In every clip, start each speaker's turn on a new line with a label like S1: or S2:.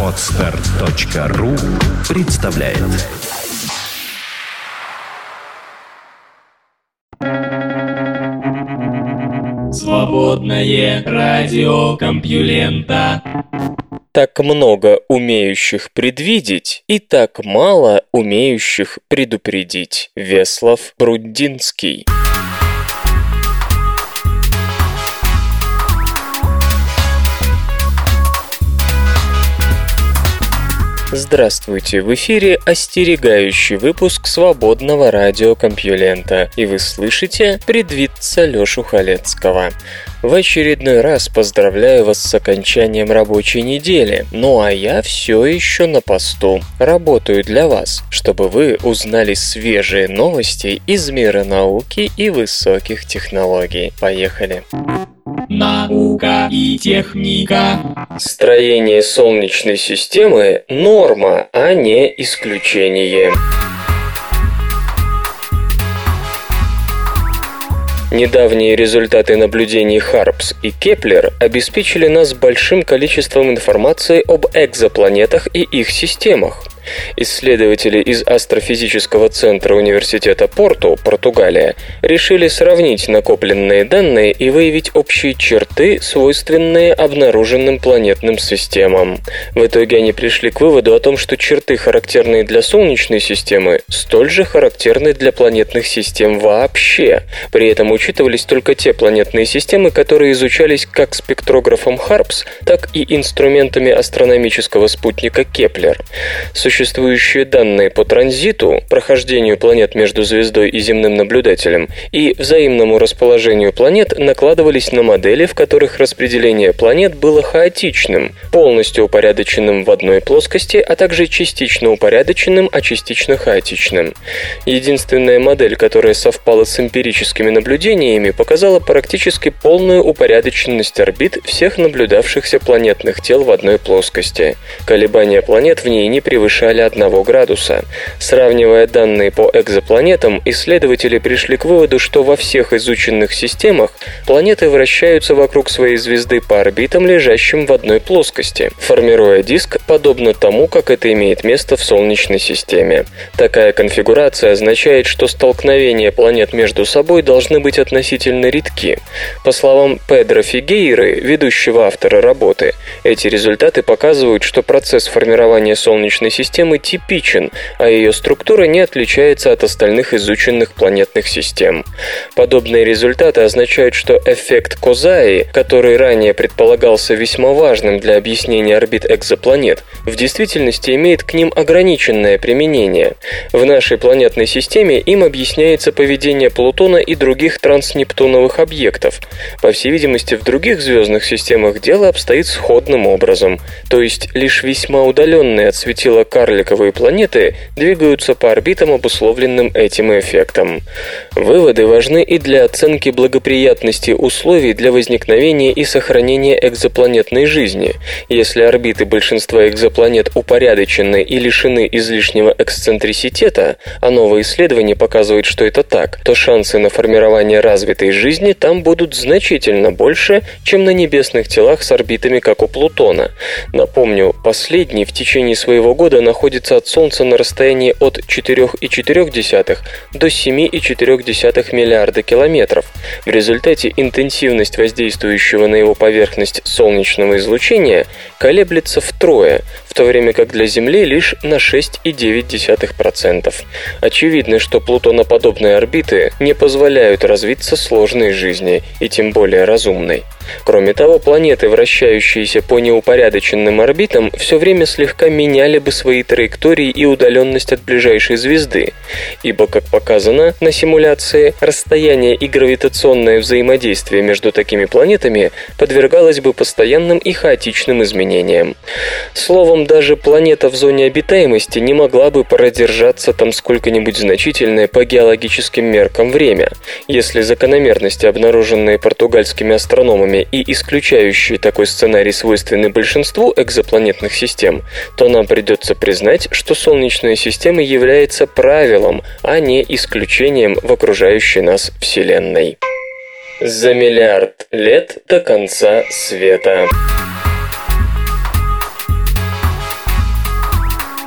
S1: Отстар.ру представляет
S2: Свободное радио Компьюлента
S3: так много умеющих предвидеть и так мало умеющих предупредить. Веслов Брудинский. Здравствуйте, в эфире остерегающий выпуск свободного радиокомпьюлента, и вы слышите предвидца Лёшу Халецкого. В очередной раз поздравляю вас с окончанием рабочей недели. Ну а я все еще на посту. Работаю для вас, чтобы вы узнали свежие новости из мира науки и высоких технологий. Поехали!
S2: Наука и техника.
S3: Строение Солнечной системы – норма, а не исключение. Недавние результаты наблюдений HARPS и Кеплер обеспечили нас большим количеством информации об экзопланетах и их системах. Исследователи из Астрофизического центра Университета Порту, Португалия, решили сравнить накопленные данные и выявить общие черты, свойственные обнаруженным планетным системам. В итоге они пришли к выводу о том, что черты, характерные для Солнечной системы, столь же характерны для планетных систем вообще. При этом учитывались только те планетные системы, которые изучались как спектрографом HARPS, так и инструментами астрономического спутника Кеплер существующие данные по транзиту, прохождению планет между звездой и земным наблюдателем и взаимному расположению планет накладывались на модели, в которых распределение планет было хаотичным, полностью упорядоченным в одной плоскости, а также частично упорядоченным, а частично хаотичным. Единственная модель, которая совпала с эмпирическими наблюдениями, показала практически полную упорядоченность орбит всех наблюдавшихся планетных тел в одной плоскости. Колебания планет в ней не превышали 1 градуса. Сравнивая данные по экзопланетам, исследователи пришли к выводу, что во всех изученных системах планеты вращаются вокруг своей звезды по орбитам, лежащим в одной плоскости, формируя диск, подобно тому, как это имеет место в Солнечной системе. Такая конфигурация означает, что столкновения планет между собой должны быть относительно редки. По словам Педро Фигейры, ведущего автора работы, эти результаты показывают, что процесс формирования Солнечной системы типичен, а ее структура не отличается от остальных изученных планетных систем. Подобные результаты означают, что эффект Козаи, который ранее предполагался весьма важным для объяснения орбит экзопланет, в действительности имеет к ним ограниченное применение. В нашей планетной системе им объясняется поведение Плутона и других транснептуновых объектов. По всей видимости, в других звездных системах дело обстоит сходным образом, то есть лишь весьма удаленные от светила карликовые планеты двигаются по орбитам, обусловленным этим эффектом. Выводы важны и для оценки благоприятности условий для возникновения и сохранения экзопланетной жизни. Если орбиты большинства экзопланет упорядочены и лишены излишнего эксцентриситета, а новые исследования показывают, что это так, то шансы на формирование развитой жизни там будут значительно больше, чем на небесных телах с орбитами, как у Плутона. Напомню, последний в течение своего года находится от Солнца на расстоянии от 4,4 до 7,4 миллиарда километров. В результате интенсивность воздействующего на его поверхность солнечного излучения колеблется втрое, в то время как для Земли лишь на 6,9%. Очевидно, что плутоноподобные орбиты не позволяют развиться сложной жизни, и тем более разумной. Кроме того, планеты, вращающиеся по неупорядоченным орбитам, все время слегка меняли бы свои траектории и удаленность от ближайшей звезды, ибо, как показано на симуляции, расстояние и гравитационное взаимодействие между такими планетами подвергалось бы постоянным и хаотичным изменениям. Словом, даже планета в зоне обитаемости не могла бы продержаться там сколько-нибудь значительное по геологическим меркам время, если закономерности, обнаруженные португальскими астрономами, системе и исключающие такой сценарий свойственны большинству экзопланетных систем, то нам придется признать, что Солнечная система является правилом, а не исключением в окружающей нас Вселенной. За миллиард лет до конца света.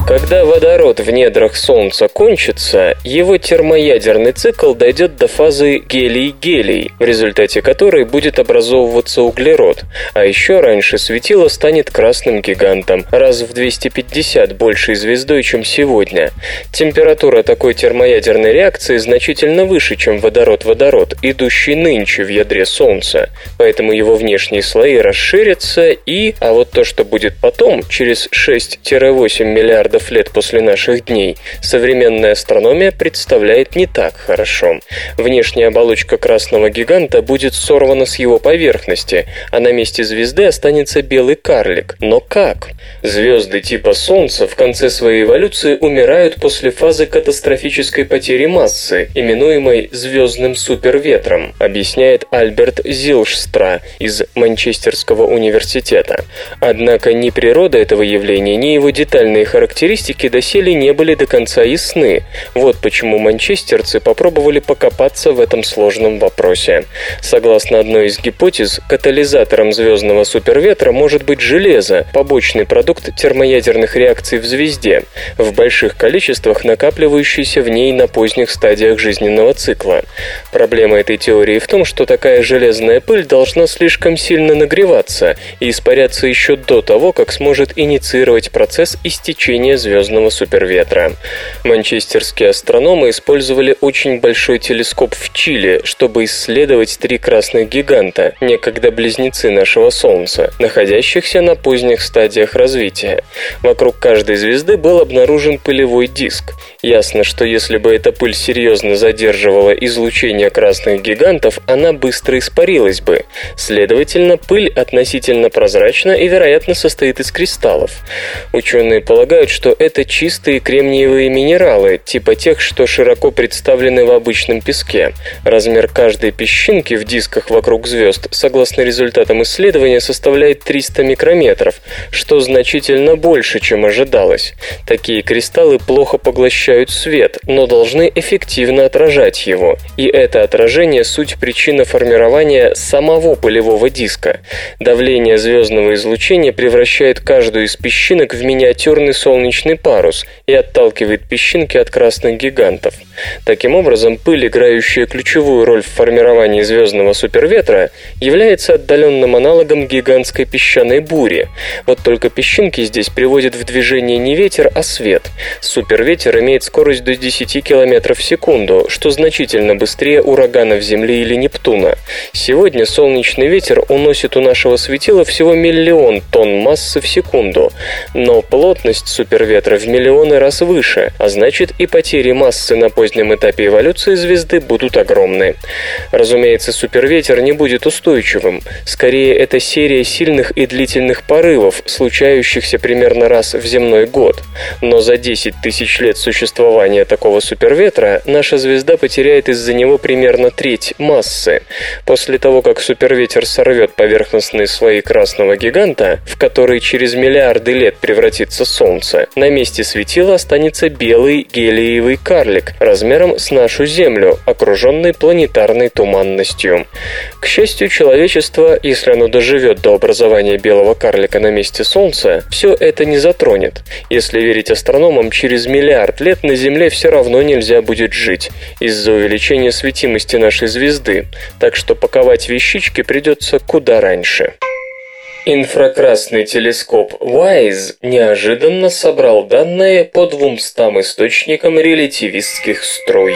S3: Когда водород в недрах Солнца кончится, его термоядерный цикл дойдет до фазы гелий-гелий, в результате которой будет образовываться углерод, а еще раньше светило станет красным гигантом, раз в 250 большей звездой, чем сегодня. Температура такой термоядерной реакции значительно выше, чем водород-водород, идущий нынче в ядре Солнца, поэтому его внешние слои расширятся и, а вот то, что будет потом, через 6-8 миллиардов миллиардов лет после наших дней, современная астрономия представляет не так хорошо. Внешняя оболочка красного гиганта будет сорвана с его поверхности, а на месте звезды останется белый карлик. Но как? Звезды типа Солнца в конце своей эволюции умирают после фазы катастрофической потери массы, именуемой звездным суперветром, объясняет Альберт Зилшстра из Манчестерского университета. Однако ни природа этого явления, ни его детальные характеристики характеристики доселе не были до конца ясны. Вот почему манчестерцы попробовали покопаться в этом сложном вопросе. Согласно одной из гипотез, катализатором звездного суперветра может быть железо, побочный продукт термоядерных реакций в звезде, в больших количествах накапливающийся в ней на поздних стадиях жизненного цикла. Проблема этой теории в том, что такая железная пыль должна слишком сильно нагреваться и испаряться еще до того, как сможет инициировать процесс истечения звездного суперветра. Манчестерские астрономы использовали очень большой телескоп в Чили, чтобы исследовать три красных гиганта, некогда близнецы нашего Солнца, находящихся на поздних стадиях развития. Вокруг каждой звезды был обнаружен пылевой диск. Ясно, что если бы эта пыль серьезно задерживала излучение красных гигантов, она быстро испарилась бы. Следовательно, пыль относительно прозрачна и, вероятно, состоит из кристаллов. Ученые полагают, что это чистые кремниевые минералы, типа тех, что широко представлены в обычном песке. Размер каждой песчинки в дисках вокруг звезд, согласно результатам исследования, составляет 300 микрометров, что значительно больше, чем ожидалось. Такие кристаллы плохо поглощают свет, но должны эффективно отражать его. И это отражение – суть причина формирования самого пылевого диска. Давление звездного излучения превращает каждую из песчинок в миниатюрный солнечный солнечный парус и отталкивает песчинки от красных гигантов. Таким образом, пыль, играющая ключевую роль в формировании звездного суперветра, является отдаленным аналогом гигантской песчаной бури. Вот только песчинки здесь приводят в движение не ветер, а свет. Суперветер имеет скорость до 10 км в секунду, что значительно быстрее ураганов Земли или Нептуна. Сегодня солнечный ветер уносит у нашего светила всего миллион тонн массы в секунду, но плотность суперветра суперветра в миллионы раз выше, а значит и потери массы на позднем этапе эволюции звезды будут огромны. Разумеется, суперветер не будет устойчивым. Скорее, это серия сильных и длительных порывов, случающихся примерно раз в земной год. Но за 10 тысяч лет существования такого суперветра наша звезда потеряет из-за него примерно треть массы. После того, как суперветер сорвет поверхностные слои красного гиганта, в который через миллиарды лет превратится Солнце, на месте светила останется белый гелиевый карлик размером с нашу Землю, окруженный планетарной туманностью. К счастью, человечество, если оно доживет до образования белого карлика на месте Солнца, все это не затронет. Если верить астрономам, через миллиард лет на Земле все равно нельзя будет жить из-за увеличения светимости нашей звезды, так что паковать вещички придется куда раньше. Инфракрасный телескоп WISE неожиданно собрал данные по 200 источникам релятивистских струй.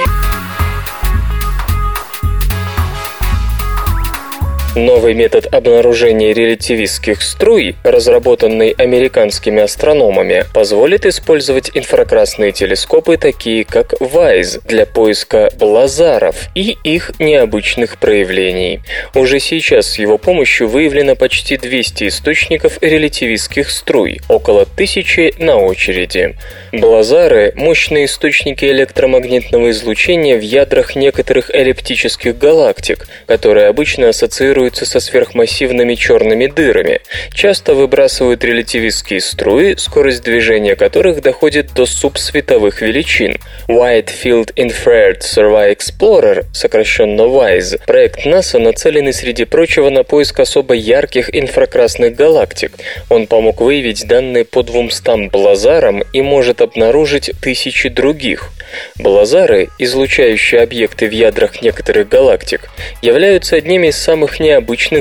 S3: Новый метод обнаружения релятивистских струй, разработанный американскими астрономами, позволит использовать инфракрасные телескопы, такие как WISE, для поиска блазаров и их необычных проявлений. Уже сейчас с его помощью выявлено почти 200 источников релятивистских струй, около тысячи на очереди. Блазары – мощные источники электромагнитного излучения в ядрах некоторых эллиптических галактик, которые обычно ассоциируют контактируются со сверхмассивными черными дырами, часто выбрасывают релятивистские струи, скорость движения которых доходит до субсветовых величин. Wide Field Infrared Survey Explorer, сокращенно WISE, проект НАСА нацеленный среди прочего на поиск особо ярких инфракрасных галактик. Он помог выявить данные по 200 блазарам и может обнаружить тысячи других. Блазары, излучающие объекты в ядрах некоторых галактик, являются одними из самых необычных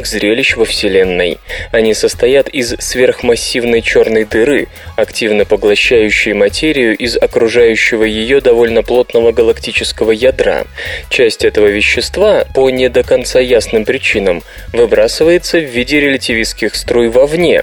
S3: зрелищ во Вселенной. Они состоят из сверхмассивной черной дыры, активно поглощающей материю из окружающего ее довольно плотного галактического ядра. Часть этого вещества, по не до конца ясным причинам, выбрасывается в виде релятивистских струй вовне,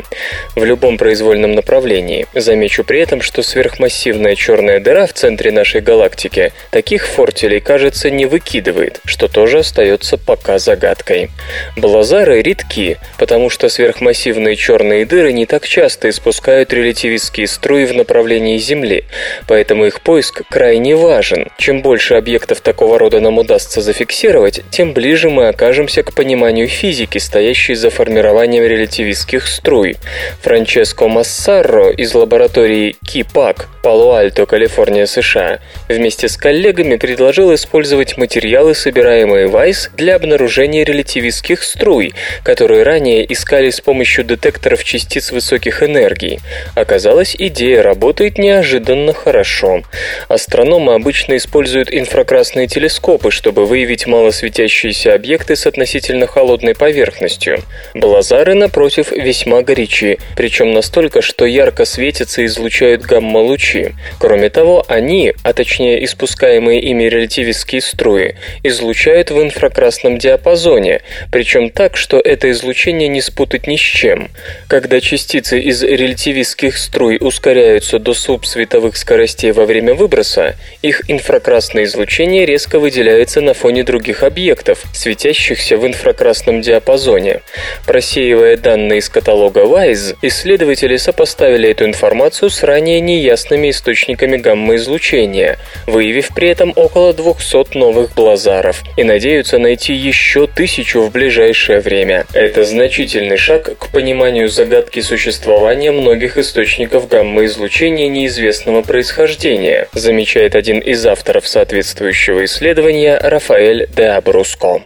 S3: в любом произвольном направлении. Замечу при этом, что сверхмассивная черная дыра в центре нашей галактики таких фортелей, кажется, не выкидывает, что тоже остается пока загадкой. Блазары редки, потому что сверхмассивные черные дыры не так часто испускают релятивистские струи в направлении Земли, поэтому их поиск крайне важен. Чем больше объектов такого рода нам удастся зафиксировать, тем ближе мы окажемся к пониманию физики, стоящей за формированием релятивистских струй. Франческо Массарро из лаборатории КИПАК, Пало-Альто, Калифорния, США, вместе с коллегами предложил использовать материалы, собираемые Вайс, для обнаружения релятивистских струй, которые ранее искали с помощью детекторов частиц высоких энергий. Оказалось, идея работает неожиданно хорошо. Астрономы обычно используют инфракрасные телескопы, чтобы выявить малосветящиеся объекты с относительно холодной поверхностью. Блазары, напротив, весьма горячи, причем настолько, что ярко светятся и излучают гамма-лучи. Кроме того, они, а точнее испускаемые ими релятивистские струи, излучают в инфракрасном диапазоне, причем так, что это излучение не спутать ни с чем. Когда частицы из релятивистских струй ускоряются до субсветовых скоростей во время выброса, их инфракрасное излучение резко выделяется на фоне других объектов, светящихся в инфракрасном диапазоне. Просеивая данные из каталога WISE, исследователи сопоставили эту информацию с ранее неясными источниками гамма-излучения, выявив при этом около 200 новых блазаров, и надеются найти еще тысячу в ближайшее время. Это значительный шаг к пониманию загадки существования многих источников гамма-излучения неизвестного происхождения, замечает один из авторов соответствующего исследования Рафаэль де Абруско.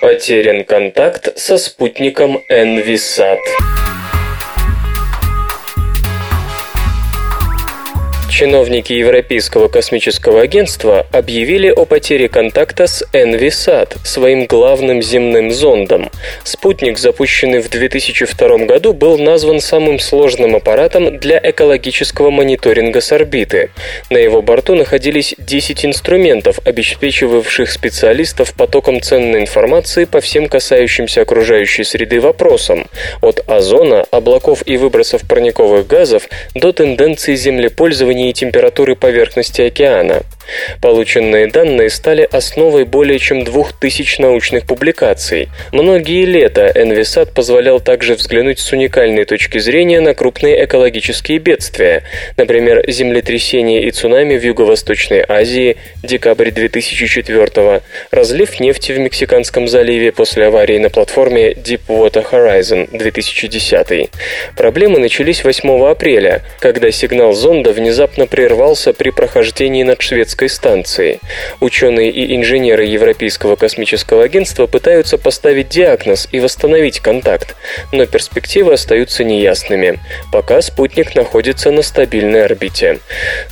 S3: Потерян контакт со спутником Envisat. Чиновники Европейского космического агентства объявили о потере контакта с Envisat, своим главным земным зондом. Спутник, запущенный в 2002 году, был назван самым сложным аппаратом для экологического мониторинга с орбиты. На его борту находились 10 инструментов, обеспечивавших специалистов потоком ценной информации по всем касающимся окружающей среды вопросам, от озона, облаков и выбросов парниковых газов до тенденций землепользования и температуры поверхности океана. Полученные данные стали основой более чем двух тысяч научных публикаций. Многие лета Envisat позволял также взглянуть с уникальной точки зрения на крупные экологические бедствия, например, землетрясения и цунами в Юго-Восточной Азии, декабрь 2004 разлив нефти в Мексиканском заливе после аварии на платформе Deepwater Horizon 2010. Проблемы начались 8 апреля, когда сигнал зонда внезапно прервался при прохождении над шведской космической станции. Ученые и инженеры Европейского космического агентства пытаются поставить диагноз и восстановить контакт, но перспективы остаются неясными. Пока спутник находится на стабильной орбите.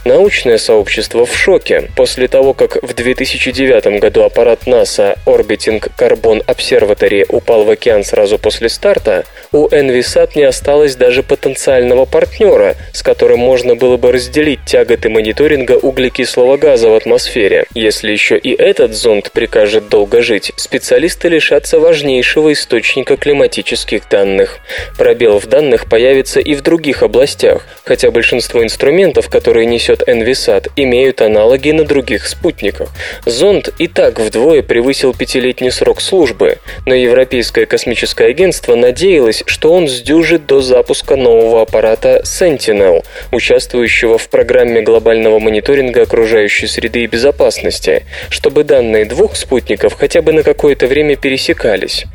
S3: Научное сообщество в шоке. После того, как в 2009 году аппарат НАСА Orbiting Carbon Observatory упал в океан сразу после старта, у Envisat не осталось даже потенциального партнера, с которым можно было бы разделить тяготы мониторинга углекислого газа газа в атмосфере. Если еще и этот зонд прикажет долго жить, специалисты лишатся важнейшего источника климатических данных. Пробел в данных появится и в других областях, хотя большинство инструментов, которые несет Envisat, имеют аналоги на других спутниках. Зонд и так вдвое превысил пятилетний срок службы, но Европейское космическое агентство надеялось, что он сдюжит до запуска нового аппарата Sentinel, участвующего в программе глобального мониторинга окружающей помощи среды и безопасности, чтобы данные двух спутников хотя бы на какое-то время пересекались.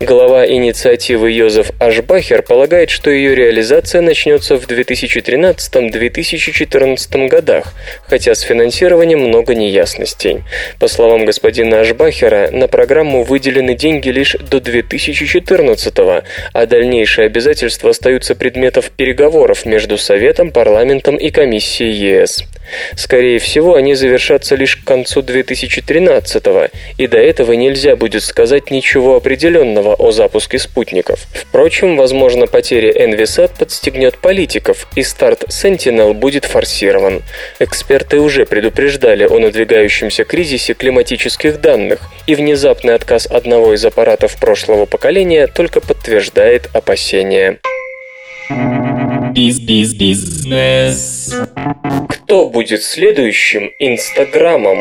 S3: Глава инициативы Йозеф Ашбахер полагает, что ее реализация начнется в 2013-2014 годах, хотя с финансированием много неясностей. По словам господина Ашбахера, на программу выделены деньги лишь до 2014 а дальнейшие обязательства остаются предметов переговоров между Советом, Парламентом и Комиссией ЕС. Скорее всего, они завершатся лишь к концу 2013-го, и до этого нельзя будет сказать ничего определенного о запуске спутников. Впрочем, возможно, потеря Envisat подстегнет политиков, и старт Sentinel будет форсирован. Эксперты уже предупреждали о надвигающемся кризисе климатических данных, и внезапный отказ одного из аппаратов прошлого поколения только подтверждает опасения.
S2: Биз-биз-бизнес.
S3: Кто будет следующим Инстаграмом?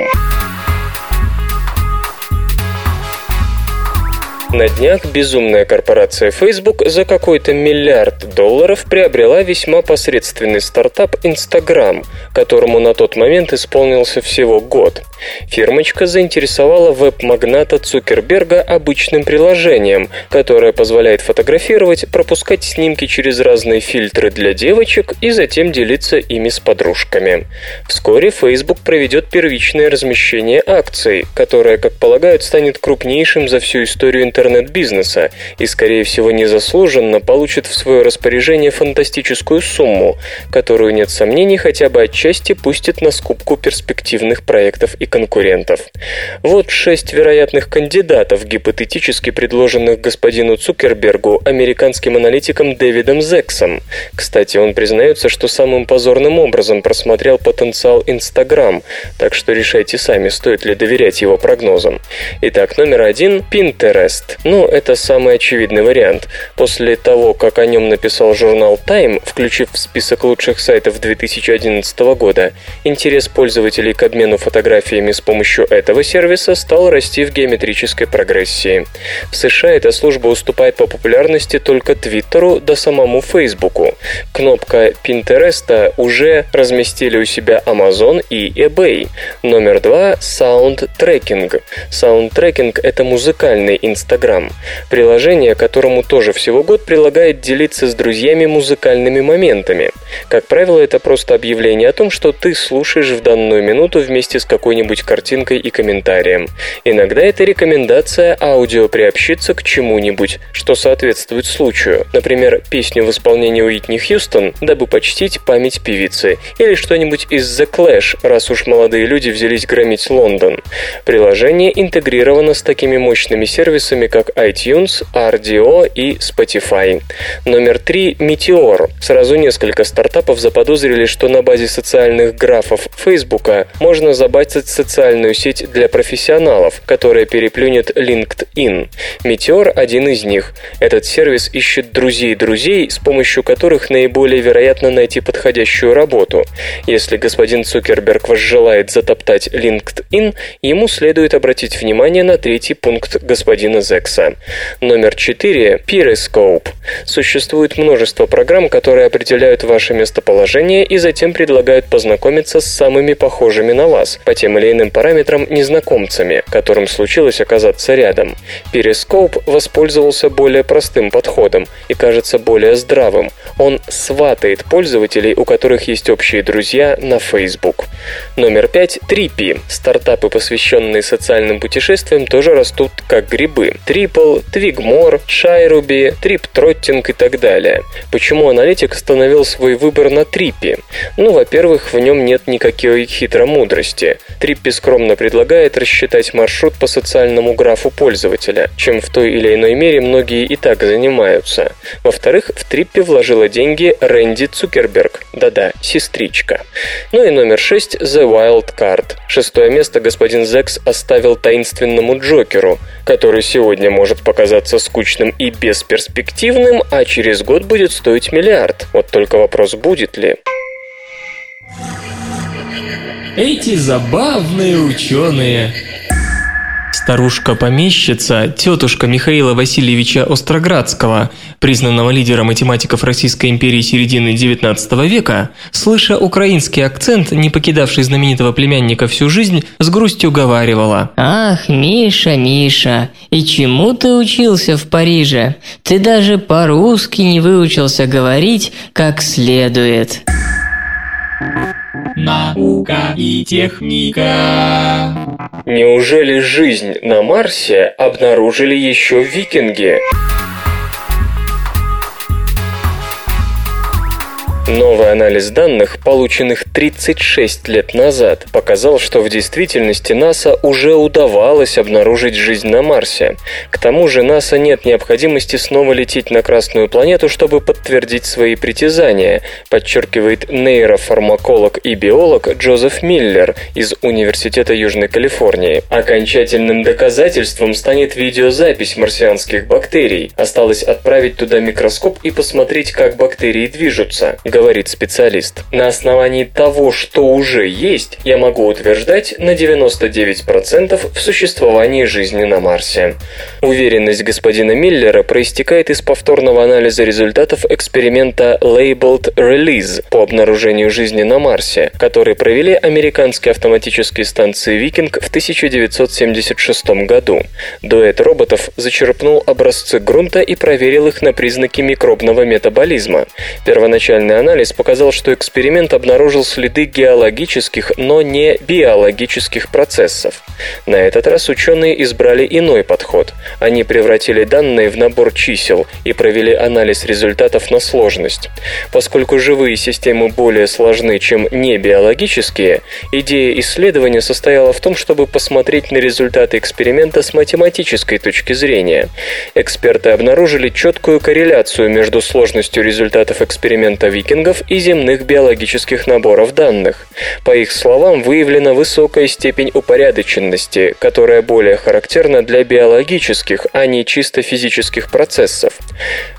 S3: На днях безумная корпорация Facebook за какой-то миллиард долларов приобрела весьма посредственный стартап Instagram, которому на тот момент исполнился всего год. Фирмочка заинтересовала веб-магната Цукерберга обычным приложением, которое позволяет фотографировать, пропускать снимки через разные фильтры для девочек и затем делиться ими с подружками. Вскоре Facebook проведет первичное размещение акций, которое, как полагают, станет крупнейшим за всю историю интернета интернет-бизнеса и, скорее всего, незаслуженно получит в свое распоряжение фантастическую сумму, которую, нет сомнений, хотя бы отчасти пустит на скупку перспективных проектов и конкурентов. Вот шесть вероятных кандидатов, гипотетически предложенных господину Цукербергу американским аналитиком Дэвидом Зексом. Кстати, он признается, что самым позорным образом просмотрел потенциал Инстаграм, так что решайте сами, стоит ли доверять его прогнозам. Итак, номер один – Pinterest. Ну, это самый очевидный вариант. После того, как о нем написал журнал Time, включив в список лучших сайтов 2011 года, интерес пользователей к обмену фотографиями с помощью этого сервиса стал расти в геометрической прогрессии. В США эта служба уступает по популярности только Твиттеру да самому Фейсбуку. Кнопка Pinterest уже разместили у себя Amazon и eBay. Номер два – Sound Tracking. Sound Tracking – это музыкальный Instagram Instagram. Приложение, которому тоже всего год прилагает делиться с друзьями музыкальными моментами. Как правило, это просто объявление о том, что ты слушаешь в данную минуту вместе с какой-нибудь картинкой и комментарием. Иногда это рекомендация аудио приобщиться к чему-нибудь, что соответствует случаю. Например, песню в исполнении Уитни Хьюстон, дабы почтить память певицы, или что-нибудь из The Clash, раз уж молодые люди взялись громить Лондон. Приложение интегрировано с такими мощными сервисами, как iTunes, RDO и Spotify. Номер три – Meteor. Сразу несколько стартапов заподозрили, что на базе социальных графов Facebook можно забайтить социальную сеть для профессионалов, которая переплюнет LinkedIn. Meteor – один из них. Этот сервис ищет друзей друзей, с помощью которых наиболее вероятно найти подходящую работу. Если господин Цукерберг возжелает затоптать LinkedIn, ему следует обратить внимание на третий пункт господина Зека. Яндекса. Номер 4 – Periscope. Существует множество программ, которые определяют ваше местоположение и затем предлагают познакомиться с самыми похожими на вас по тем или иным параметрам незнакомцами, которым случилось оказаться рядом. Periscope воспользовался более простым подходом и кажется более здравым. Он сватает пользователей, у которых есть общие друзья, на Facebook. Номер 5 – Trippy. Стартапы, посвященные социальным путешествиям, тоже растут как грибы. Triple, Twigmore, Shairuby, Triptrotting и так далее. Почему аналитик остановил свой выбор на Трипе? Ну, во-первых, в нем нет никакой хитромудрости. Триппи скромно предлагает рассчитать маршрут по социальному графу пользователя, чем в той или иной мере многие и так занимаются. Во-вторых, в Триппе вложила деньги Рэнди Цукерберг. Да-да, сестричка. Ну и номер шесть The Wild Card. Шестое место господин Зекс оставил таинственному Джокеру, который сегодня сегодня может показаться скучным и бесперспективным, а через год будет стоить миллиард. Вот только вопрос, будет ли.
S2: Эти забавные ученые
S4: Старушка-помещица, тетушка Михаила Васильевича Остроградского, признанного лидера математиков Российской империи середины XIX века, слыша украинский акцент, не покидавший знаменитого племянника всю жизнь, с грустью говаривала.
S5: «Ах, Миша, Миша, и чему ты учился в Париже? Ты даже по-русски не выучился говорить как следует».
S2: Наука и техника.
S3: Неужели жизнь на Марсе обнаружили еще викинги? Новый анализ данных, полученных 36 лет назад, показал, что в действительности НАСА уже удавалось обнаружить жизнь на Марсе. К тому же НАСА нет необходимости снова лететь на Красную планету, чтобы подтвердить свои притязания, подчеркивает нейрофармаколог и биолог Джозеф Миллер из Университета Южной Калифорнии. Окончательным доказательством станет видеозапись марсианских бактерий. Осталось отправить туда микроскоп и посмотреть, как бактерии движутся говорит специалист. На основании того, что уже есть, я могу утверждать на 99% в существовании жизни на Марсе. Уверенность господина Миллера проистекает из повторного анализа результатов эксперимента Labeled Release по обнаружению жизни на Марсе, который провели американские автоматические станции Викинг в 1976 году. Дуэт роботов зачерпнул образцы грунта и проверил их на признаки микробного метаболизма. Первоначальный анализ показал, что эксперимент обнаружил следы геологических, но не биологических процессов. На этот раз ученые избрали иной подход. Они превратили данные в набор чисел и провели анализ результатов на сложность. Поскольку живые системы более сложны, чем небиологические, идея исследования состояла в том, чтобы посмотреть на результаты эксперимента с математической точки зрения. Эксперты обнаружили четкую корреляцию между сложностью результатов эксперимента викингов и земных биологических наборов данных. По их словам, выявлена высокая степень упорядоченности, которая более характерна для биологических, а не чисто физических процессов.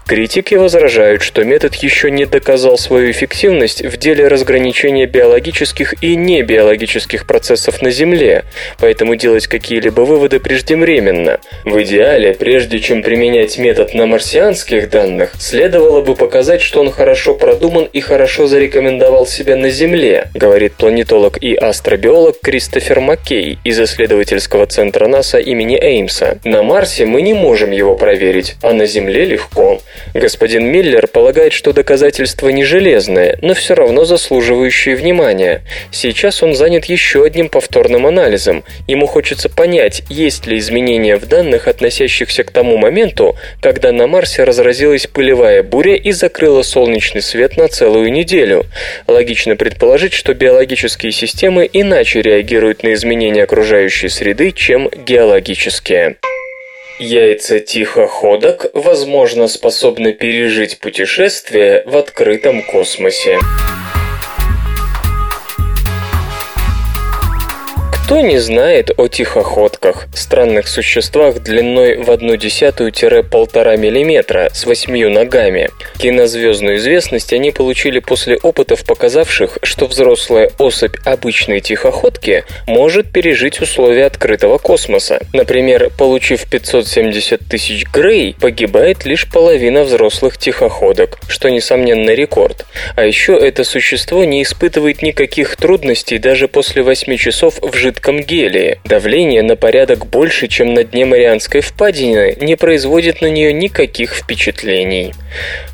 S3: Критики возражают, что метод еще не доказал свою эффективность в деле разграничения биологических и небиологических процессов на Земле, поэтому делать какие-либо выводы преждевременно. В идеале, прежде чем применять метод на марсианских данных, следовало бы показать, что он хорошо продуман и хорошо зарекомендовал себя на Земле, говорит планетолог и астробиолог Кристофер Маккей из исследовательского центра НАСА имени Эймса. На Марсе мы не можем его проверить, а на Земле легко. Господин Миллер полагает, что доказательства не железные, но все равно заслуживающие внимания. Сейчас он занят еще одним повторным анализом. Ему хочется понять, есть ли изменения в данных, относящихся к тому моменту, когда на Марсе разразилась пылевая буря и закрыла солнечный свет на целую неделю. Логично предположить, что биологические системы иначе реагируют на изменения окружающей среды, чем геологические. Яйца тихоходок, возможно, способны пережить путешествие в открытом космосе. Кто не знает о тихоходках, странных существах длиной в 1,1-1,5 мм с восьмью ногами? Кинозвездную известность они получили после опытов, показавших, что взрослая особь обычной тихоходки может пережить условия открытого космоса. Например, получив 570 тысяч Грей, погибает лишь половина взрослых тихоходок, что, несомненно, рекорд. А еще это существо не испытывает никаких трудностей даже после 8 часов в жидком жидком гелии. Давление на порядок больше, чем на дне Марианской впадины, не производит на нее никаких впечатлений.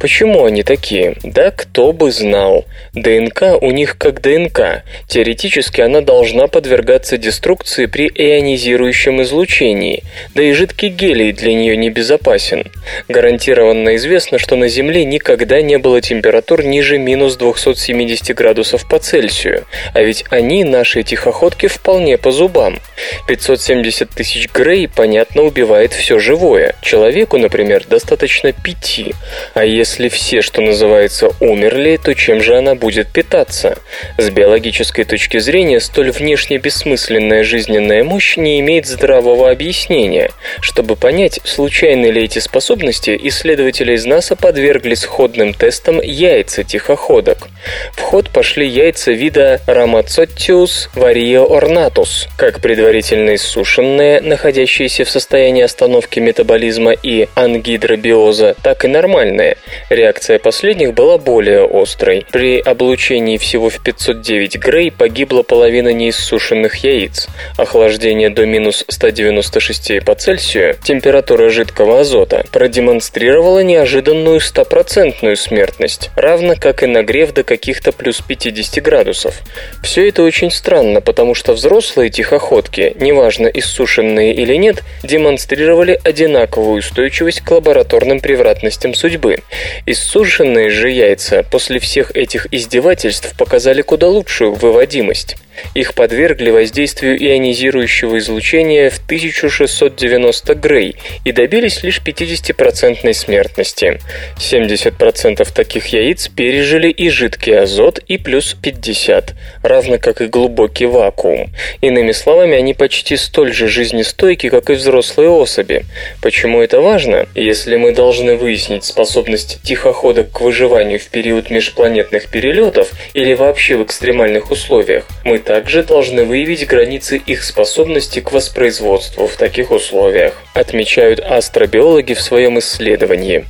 S3: Почему они такие? Да кто бы знал. ДНК у них как ДНК. Теоретически она должна подвергаться деструкции при ионизирующем излучении, да и жидкий гелий для нее не безопасен. Гарантированно известно, что на Земле никогда не было температур ниже минус 270 градусов по Цельсию, а ведь они, наши тихоходки, вполне по зубам. 570 тысяч Грей, понятно, убивает все живое. Человеку, например, достаточно пяти. А если все, что называется, умерли, то чем же она будет питаться? С биологической точки зрения, столь внешне бессмысленная жизненная мощь не имеет здравого объяснения. Чтобы понять, случайны ли эти способности, исследователи из НАСА подвергли сходным тестам яйца тихоходок. В ход пошли яйца вида Rhamazottius vario ornatum, фруктоз, как предварительно иссушенные, находящиеся в состоянии остановки метаболизма и ангидробиоза, так и нормальные. Реакция последних была более острой. При облучении всего в 509 грей погибла половина неиссушенных яиц. Охлаждение до минус 196 по Цельсию, температура жидкого азота, продемонстрировала неожиданную стопроцентную смертность, равно как и нагрев до каких-то плюс 50 градусов. Все это очень странно, потому что взрослые тихоходки, неважно иссушенные или нет, демонстрировали одинаковую устойчивость к лабораторным превратностям судьбы. Иссушенные же яйца после всех этих издевательств показали куда лучшую выводимость. Их подвергли воздействию ионизирующего излучения в 1690 Грей и добились лишь 50% смертности. 70% таких яиц пережили и жидкий азот, и плюс 50, равно как и глубокий вакуум. Иными словами, они почти столь же жизнестойки, как и взрослые особи. Почему это важно? Если мы должны выяснить способность тихоходок к выживанию в период межпланетных перелетов или вообще в экстремальных условиях, мы также должны выявить границы их способности к воспроизводству в таких условиях, отмечают астробиологи в своем исследовании.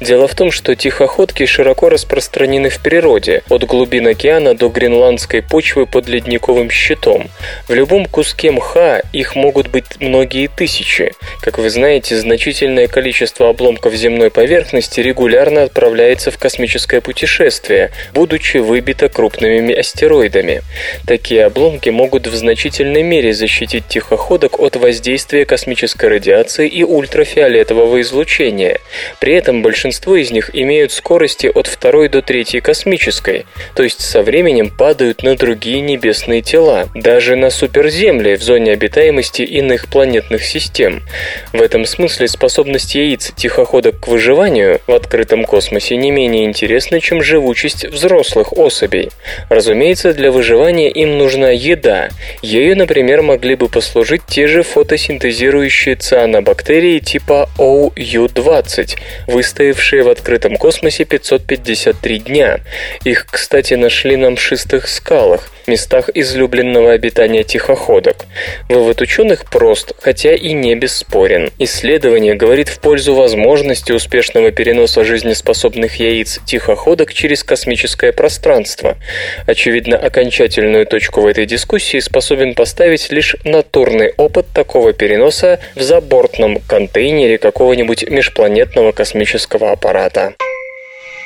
S3: Дело в том, что тихоходки широко распространены в природе, от глубин океана до гренландской почвы под ледниковым щитом. В любом куске мха их могут быть многие тысячи. Как вы знаете, значительное количество обломков земной поверхности регулярно отправляется в космическое путешествие, будучи выбито крупными астероидами. Такие обломки могут в значительной мере защитить тихоходок от воздействия космической радиации и ультрафиолетового излучения. При этом большинство из них имеют скорости от второй до третьей космической, то есть со временем падают на другие небесные тела, даже на суперземли в зоне обитаемости иных планетных систем. В этом смысле способность яиц тихоходок к выживанию в открытом космосе не менее интересна, чем живучесть взрослых особей. Разумеется, для выживания им нужна еда. Ею, например, могли бы послужить те же фотосинтезирующие цианобактерии типа OU-20, выстоявшие в открытом космосе 553 дня. Их, кстати, нашли на мшистых скалах, местах излюбленного обитания тихоходок. Вывод ученых прост, хотя и не бесспорен. Исследование говорит в пользу возможности успешного переноса жизнеспособных яиц тихоходок через космическое пространство. Очевидно, окончательную точку в этой дискуссии способен поставить лишь натурный опыт такого переноса в забортном контейнере какого-нибудь межпланетного космического аппарата.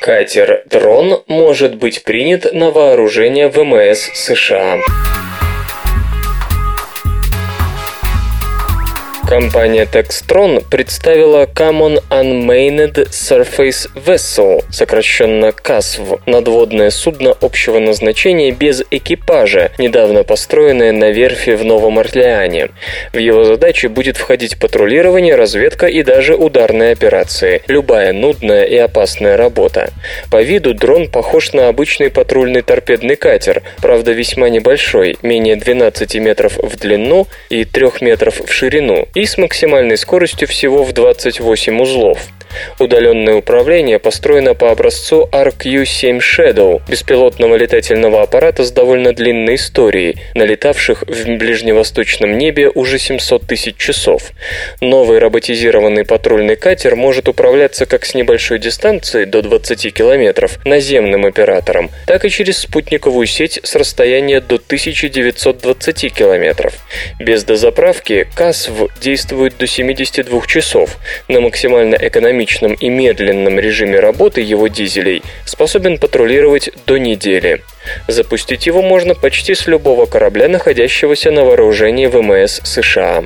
S3: Катер-дрон может быть принят на вооружение ВМС США. Компания Textron представила Common Unmanned Surface Vessel, сокращенно CASV, надводное судно общего назначения без экипажа, недавно построенное на верфи в Новом Орлеане. В его задачи будет входить патрулирование, разведка и даже ударные операции. Любая нудная и опасная работа. По виду дрон похож на обычный патрульный торпедный катер, правда весьма небольшой, менее 12 метров в длину и 3 метров в ширину, с максимальной скоростью всего в 28 узлов. Удаленное управление построено по образцу RQ-7 Shadow, беспилотного летательного аппарата с довольно длинной историей, налетавших в ближневосточном небе уже 700 тысяч часов. Новый роботизированный патрульный катер может управляться как с небольшой дистанции до 20 километров наземным оператором, так и через спутниковую сеть с расстояния до 1920 километров. Без дозаправки КАСВ действует до 72 часов на максимально экономичном и медленном режиме работы его дизелей способен патрулировать до недели. Запустить его можно почти с любого корабля, находящегося на вооружении ВМС США.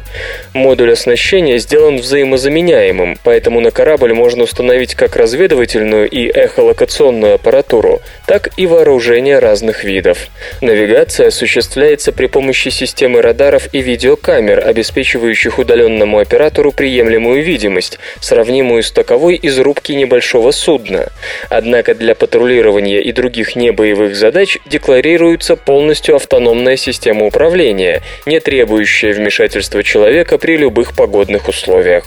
S3: Модуль оснащения сделан взаимозаменяемым, поэтому на корабль можно установить как разведывательную и эхолокационную аппаратуру, так и вооружение разных видов. Навигация осуществляется при помощи системы радаров и видеокамер, обеспечивающих удаленному оператору приемлемую видимость, сравнимую с таковой из рубки небольшого судна. Однако для патрулирования и других небоевых задач задач декларируется полностью автономная система управления, не требующая вмешательства человека при любых погодных условиях.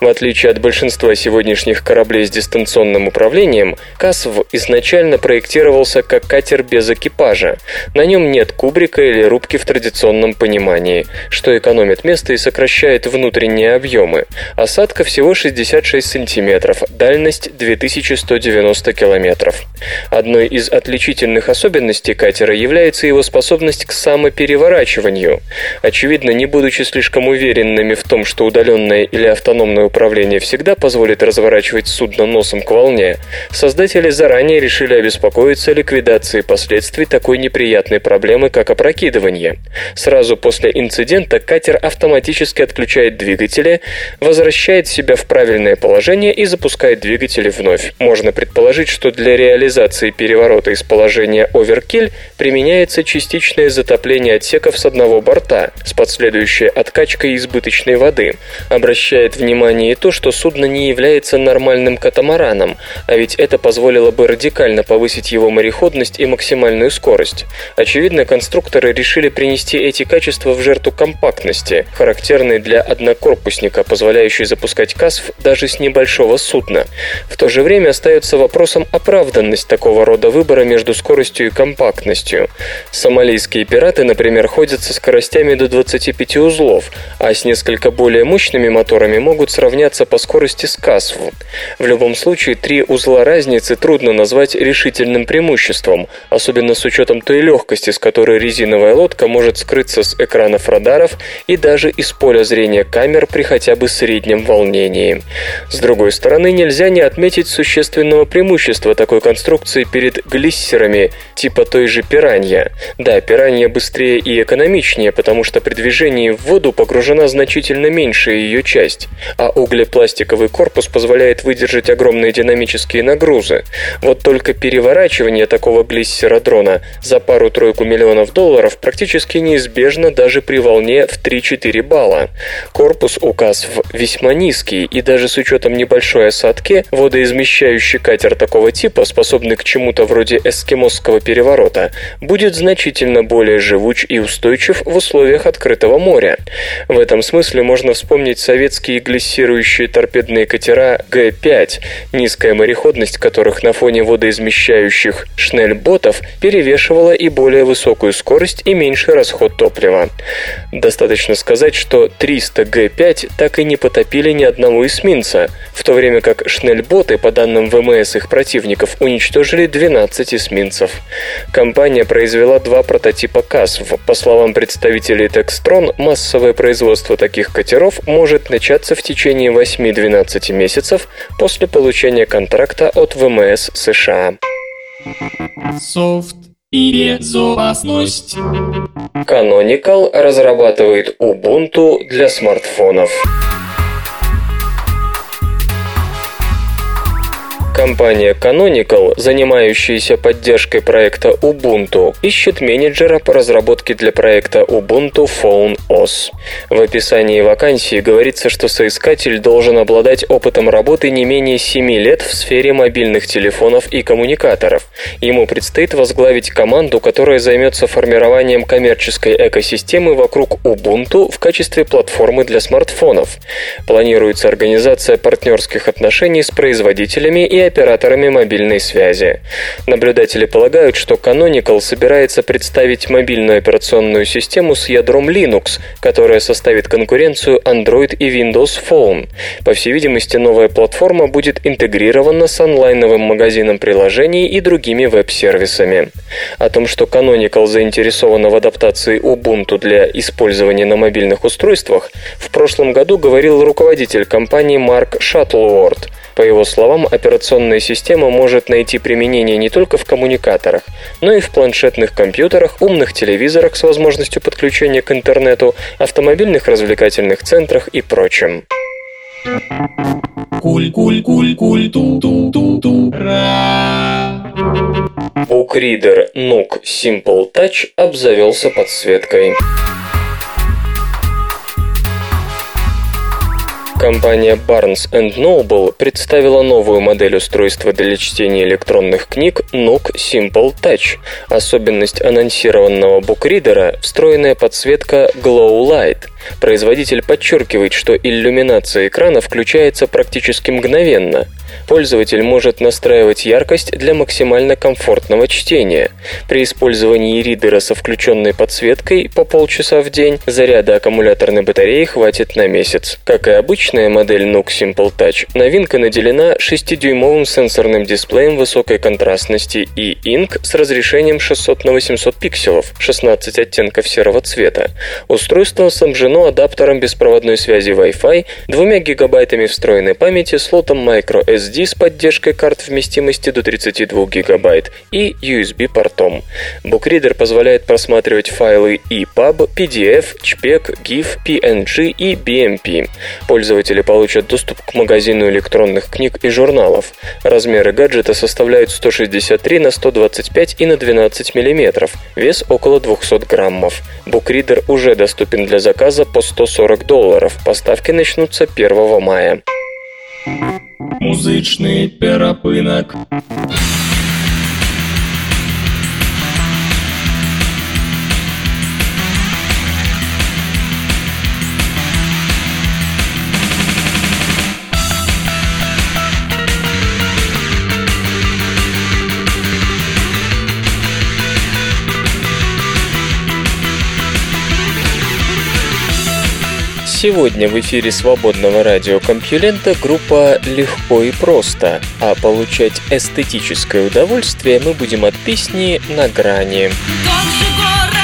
S3: В отличие от большинства сегодняшних кораблей с дистанционным управлением, КАСВ изначально проектировался как катер без экипажа. На нем нет кубрика или рубки в традиционном понимании, что экономит место и сокращает внутренние объемы. Осадка всего 66 сантиметров, дальность 2190 километров. Одной из отличительных особенностей катера является его способность к самопереворачиванию. Очевидно, не будучи слишком уверенными в том, что удаленное или автономное управление всегда позволит разворачивать судно носом к волне, создатели заранее решили обеспокоиться ликвидацией последствий такой неприятной проблемы, как опрокидывание. Сразу после инцидента катер автоматически отключает двигатели, возвращает себя в правильное положение и запускает двигатели вновь. Можно предположить, что для реализации переворота из положения оверкиль применяется частичное затопление отсеков с одного борта с последующей откачкой избыточной воды. Обращает внимание и то, что судно не является нормальным катамараном, а ведь это позволило бы радикально повысить его мореходность и максимальную скорость. Очевидно, конструкторы решили принести эти качества в жертву компактности, характерной для однокорпусника, позволяющей запускать КАСФ даже с небольшого судна. В то же время остается вопросом оправданность такого рода выбора между скоростью и компактностью. Сомалийские пираты, например, ходят со скоростями до 25 узлов, а с несколько более мощными моторами могут сравняться по скорости с КАСФ. В любом случае, три узла разницы трудно назвать решительным преимуществом, особенно с учетом той легкости, с которой резиновая лодка может скрыться с экранов радаров и даже из поля зрения камер при хотя бы среднем волнении. С другой стороны, нельзя не отметить существенного преимущества такой конструкции перед глиссерами типа той же пиранья. Да, пиранья быстрее и экономичнее, потому что при движении в воду погружена значительно меньшая ее часть, а углепластиковый корпус позволяет выдержать огромные динамические нагрузы. Вот только переворачивание такого глиссера дрона за пару-тройку миллионов долларов практически неизбежно даже при волне в 3-4 балла. Корпус у КАСВ весьма низкий, и даже с учетом небольшой осадки, водоизмещающий катер такого типа, способный к чему-то вроде эскимосского переворота, будет значительно более живуч и устойчив в условиях открытого моря. В этом смысле можно вспомнить советские глиссирующие торпедные катера Г-5, низкая мореходность которых на фоне водоизмещающих шнельботов перевешивала и более высокую скорость и меньший расход топлива. Достаточно сказать, что 300 Г-5 так и не потопили ни одного эсминца, в то время как шнельботы, по данным ВМС их противников, уничтожили 12 эсминцев. Компания произвела два прототипа КАСВ. По словам представителей Textron, массовое производство таких катеров может начаться в течение 8-12 месяцев после получения контракта от ВМС США.
S2: Софт и безопасность.
S3: Canonical разрабатывает Ubuntu для смартфонов. Компания Canonical, занимающаяся поддержкой проекта Ubuntu, ищет менеджера по разработке для проекта Ubuntu Phone OS. В описании вакансии говорится, что соискатель должен обладать опытом работы не менее 7 лет в сфере мобильных телефонов и коммуникаторов. Ему предстоит возглавить команду, которая займется формированием коммерческой экосистемы вокруг Ubuntu в качестве платформы для смартфонов. Планируется организация партнерских отношений с производителями и операторами мобильной связи. Наблюдатели полагают, что Canonical собирается представить мобильную операционную систему с ядром Linux, которая составит конкуренцию Android и Windows Phone. По всей видимости, новая платформа будет интегрирована с онлайновым магазином приложений и другими веб-сервисами. О том, что Canonical заинтересована в адаптации Ubuntu для использования на мобильных устройствах, в прошлом году говорил руководитель компании Марк Шаттлворд. По его словам, операционная система может найти применение не только в коммуникаторах, но и в планшетных компьютерах, умных телевизорах с возможностью подключения к интернету, автомобильных развлекательных центрах и прочем.
S2: Куль-куль-куль-куль-ту-ту-ту-ту-ра.
S3: Букридер Nook Simple Touch обзавелся подсветкой. Компания Barnes Noble представила новую модель устройства для чтения электронных книг Nook Simple Touch. Особенность анонсированного букридера – встроенная подсветка Glow Light. Производитель подчеркивает, что иллюминация экрана включается практически мгновенно – Пользователь может настраивать яркость для максимально комфортного чтения. При использовании ридера со включенной подсветкой по полчаса в день заряда аккумуляторной батареи хватит на месяц. Как и обычная модель Nook Simple Touch, новинка наделена 6-дюймовым сенсорным дисплеем высокой контрастности и Ink с разрешением 600 на 800 пикселов, 16 оттенков серого цвета. Устройство снабжено адаптером беспроводной связи Wi-Fi, 2 гигабайтами встроенной памяти, слотом microSD SSD с поддержкой карт вместимости до 32 ГБ и USB-портом. Bookreader позволяет просматривать файлы EPUB, PDF, JPEG, GIF, PNG и BMP. Пользователи получат доступ к магазину электронных книг и журналов. Размеры гаджета составляют 163 на 125 и на 12 мм, вес около 200 граммов. Bookreader уже доступен для заказа по 140 долларов. Поставки начнутся 1 мая.
S2: Музичний перепинок.
S3: Сегодня в эфире свободного радиокомпьюлента группа «Легко и просто», а получать эстетическое удовольствие мы будем от песни «На грани».
S6: Тот же город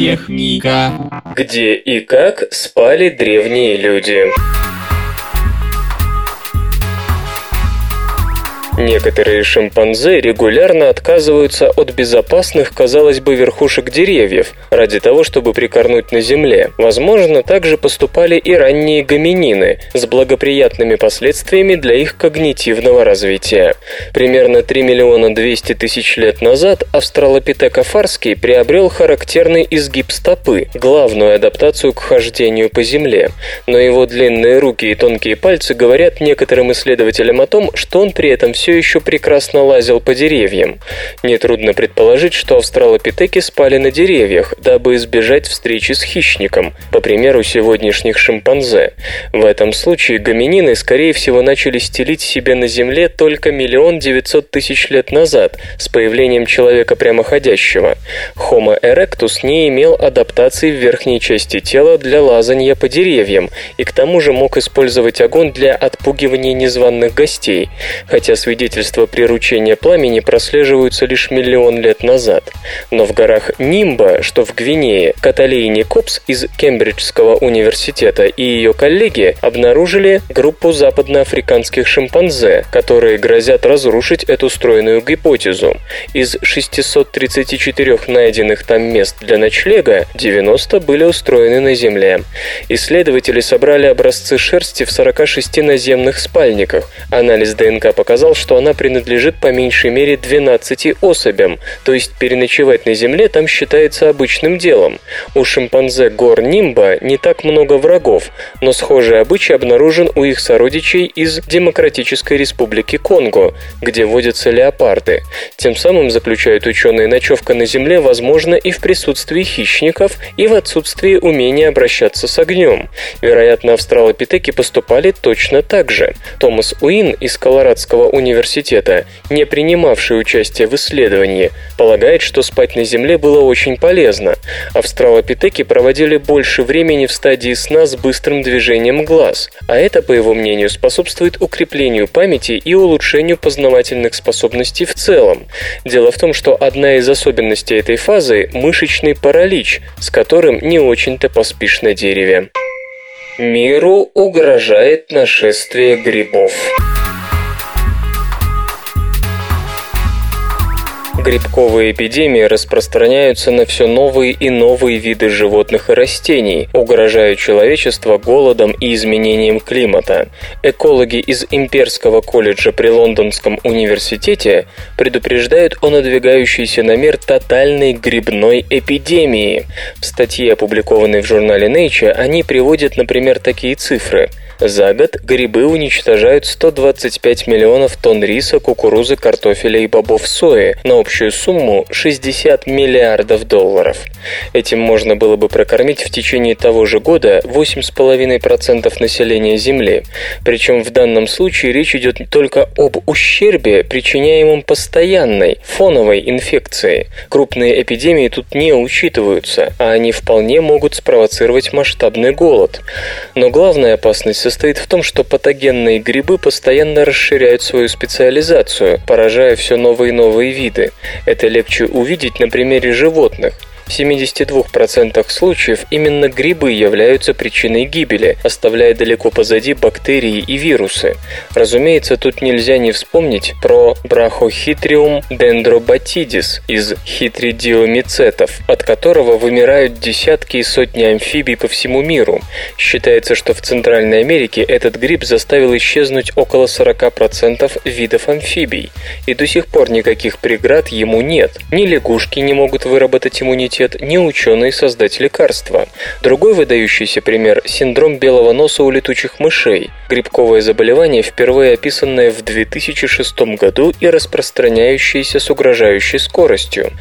S2: техника.
S3: Где и как спали древние люди. Некоторые шимпанзе регулярно отказываются от безопасных, казалось бы, верхушек деревьев ради того, чтобы прикорнуть на земле. Возможно, также поступали и ранние гоминины с благоприятными последствиями для их когнитивного развития. Примерно 3 миллиона 200 тысяч лет назад австралопитек афарский приобрел характерный изгиб стопы, главную адаптацию к хождению по земле. Но его длинные руки и тонкие пальцы говорят некоторым исследователям о том, что он при этом все еще прекрасно лазил по деревьям. Нетрудно предположить, что австралопитеки спали на деревьях, дабы избежать встречи с хищником, по примеру сегодняшних шимпанзе. В этом случае гоминины, скорее всего, начали стелить себе на земле только миллион девятьсот тысяч лет назад, с появлением человека прямоходящего. Homo erectus не имел адаптации в верхней части тела для лазания по деревьям, и к тому же мог использовать огонь для отпугивания незваных гостей, хотя свидетельства приручения пламени прослеживаются лишь миллион лет назад. Но в горах Нимба, что в Гвинее, Каталини Копс из Кембриджского университета и ее коллеги обнаружили группу западноафриканских шимпанзе, которые грозят разрушить эту стройную гипотезу. Из 634 найденных там мест для ночлега 90 были устроены на Земле. Исследователи собрали образцы шерсти в 46 наземных спальниках. Анализ ДНК показал, что она принадлежит по меньшей мере 12 особям, то есть переночевать на Земле там считается обычным делом. У шимпанзе гор Нимба не так много врагов, но схожий обычай обнаружен у их сородичей из Демократической Республики Конго, где водятся леопарды. Тем самым, заключают ученые, ночевка на Земле возможна и в присутствии хищников, и в отсутствии умения обращаться с огнем. Вероятно, австралопитеки поступали точно так же. Томас Уин из Колорадского университета, не принимавший участие в исследовании, полагает, что спать на Земле было очень полезно. Австралопитеки проводили больше времени в стадии сна с быстрым движением глаз, а это, по его мнению, способствует укреплению памяти и улучшению познавательных способностей в целом. Дело в том, что одна из особенностей этой фазы – мышечный паралич, с которым не очень-то поспишь на дереве. Миру угрожает нашествие грибов. Грибковые эпидемии распространяются на все новые и новые виды животных и растений, угрожая человечеству голодом и изменением климата. Экологи из Имперского колледжа при Лондонском университете предупреждают о надвигающейся на мир тотальной грибной эпидемии. В статье, опубликованной в журнале Nature, они приводят, например, такие цифры. За год грибы уничтожают 125 миллионов тонн риса, кукурузы, картофеля и бобов сои на общую сумму 60 миллиардов долларов. Этим можно было бы прокормить в течение того же года 8,5% населения Земли. Причем в данном случае речь идет только об ущербе, причиняемом постоянной, фоновой инфекцией. Крупные эпидемии тут не учитываются, а они вполне могут спровоцировать масштабный голод. Но главная опасность состоит в том, что патогенные грибы постоянно расширяют свою специализацию, поражая все новые и новые виды. Это легче увидеть на примере животных. В 72% случаев именно грибы являются причиной гибели, оставляя далеко позади бактерии и вирусы. Разумеется, тут нельзя не вспомнить про Brachythium dendrobatidis из хитридиомицетов, от которого вымирают десятки и сотни амфибий по всему миру. Считается, что в Центральной Америке этот гриб заставил исчезнуть около 40% видов амфибий, и до сих пор никаких преград ему нет. Ни лягушки не могут выработать иммунитет, иммунитет не ученый создать лекарства. Другой выдающийся пример – синдром белого носа у летучих мышей. Грибковое заболевание, впервые описанное в 2006 году и распространяющееся с угрожающей скоростью.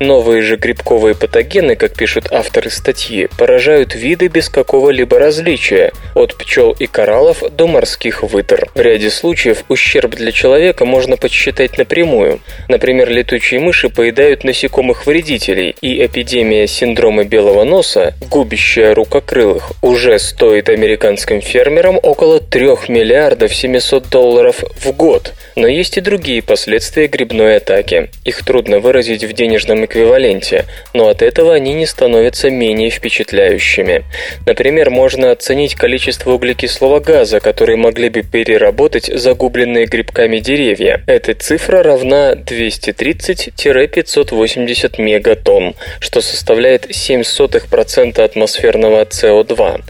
S3: Новые же грибковые патогены, как пишут авторы статьи, поражают виды без какого-либо различия, от пчел и кораллов до морских вытр. В ряде случаев ущерб для человека можно подсчитать напрямую. Например, летучие мыши поедают насекомых вредителей, и эпидемия эпидемия синдрома белого носа, губящая рукокрылых, уже стоит американским фермерам около 3 миллиардов 700 долларов в год. Но есть и другие последствия грибной атаки. Их трудно выразить в денежном эквиваленте, но от этого они не становятся менее впечатляющими. Например, можно оценить количество углекислого газа, который могли бы переработать загубленные грибками деревья. Эта цифра равна 230-580 мегатонн, что составляет 0,07% атмосферного СО2.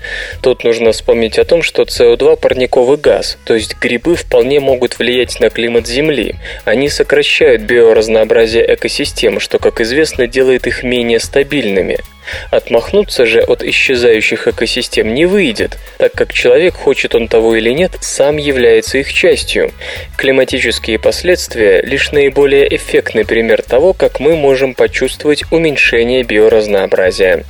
S3: Тут нужно вспомнить о том, что СО2 – парниковый газ, то есть грибы вполне могут влиять на климат Земли. Они сокращают биоразнообразие экосистем, что, как известно, делает их менее стабильными. Отмахнуться же от исчезающих экосистем не выйдет, так как человек, хочет он того или нет, сам является их частью. Климатические последствия – лишь наиболее эффектный пример того, как мы можем почувствовать уменьшение биоразнообразия.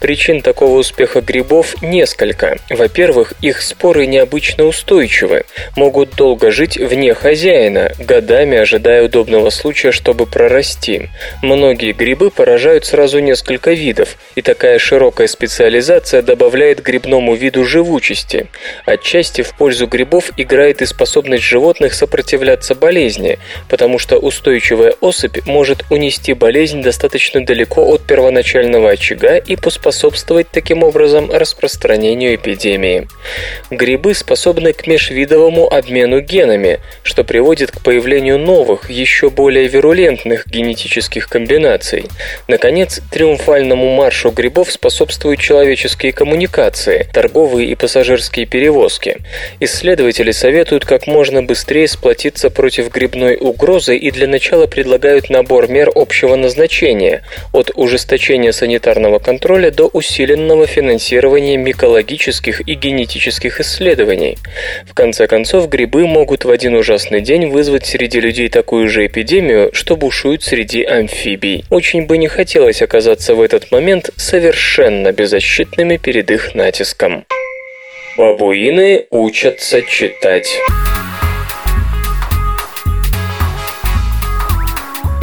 S3: Причин такого успеха грибов несколько. Во-первых, их споры необычно устойчивы, могут долго жить вне хозяина, годами ожидая удобного случая, чтобы прорасти. Многие грибы поражают сразу несколько видов, и такая широкая специализация добавляет грибному виду живучести. Отчасти в пользу грибов играет и способность животных сопротивляться болезни, потому что устойчивая особь может унести болезнь достаточно далеко от первоначального очага и поспособствовать таким образом распространению эпидемии. Грибы способны к межвидовому обмену генами, что приводит к появлению новых, еще более вирулентных генетических комбинаций. Наконец, триумфальному маршу грибов способствуют человеческие коммуникации, торговые и пассажирские перевозки. Исследователи советуют как можно быстрее сплотиться против грибной угрозы и для начала предлагают набор мер общего назначения, от ужесточения санитарного контроля до усиленного финансирования микологических и генетических исследований. В конце концов, грибы могут в один ужасный день вызвать среди людей такую же эпидемию, что бушует среди амфибий. Очень бы не хотелось оказаться в этот момент момент совершенно беззащитными перед их натиском. Бабуины учатся читать.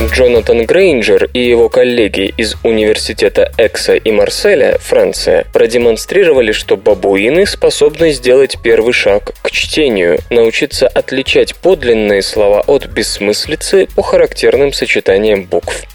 S3: Джонатан Грейнджер и его коллеги из университета Экса и Марселя, Франция, продемонстрировали, что бабуины способны сделать первый шаг к чтению, научиться отличать подлинные слова от бессмыслицы по характерным сочетаниям букв.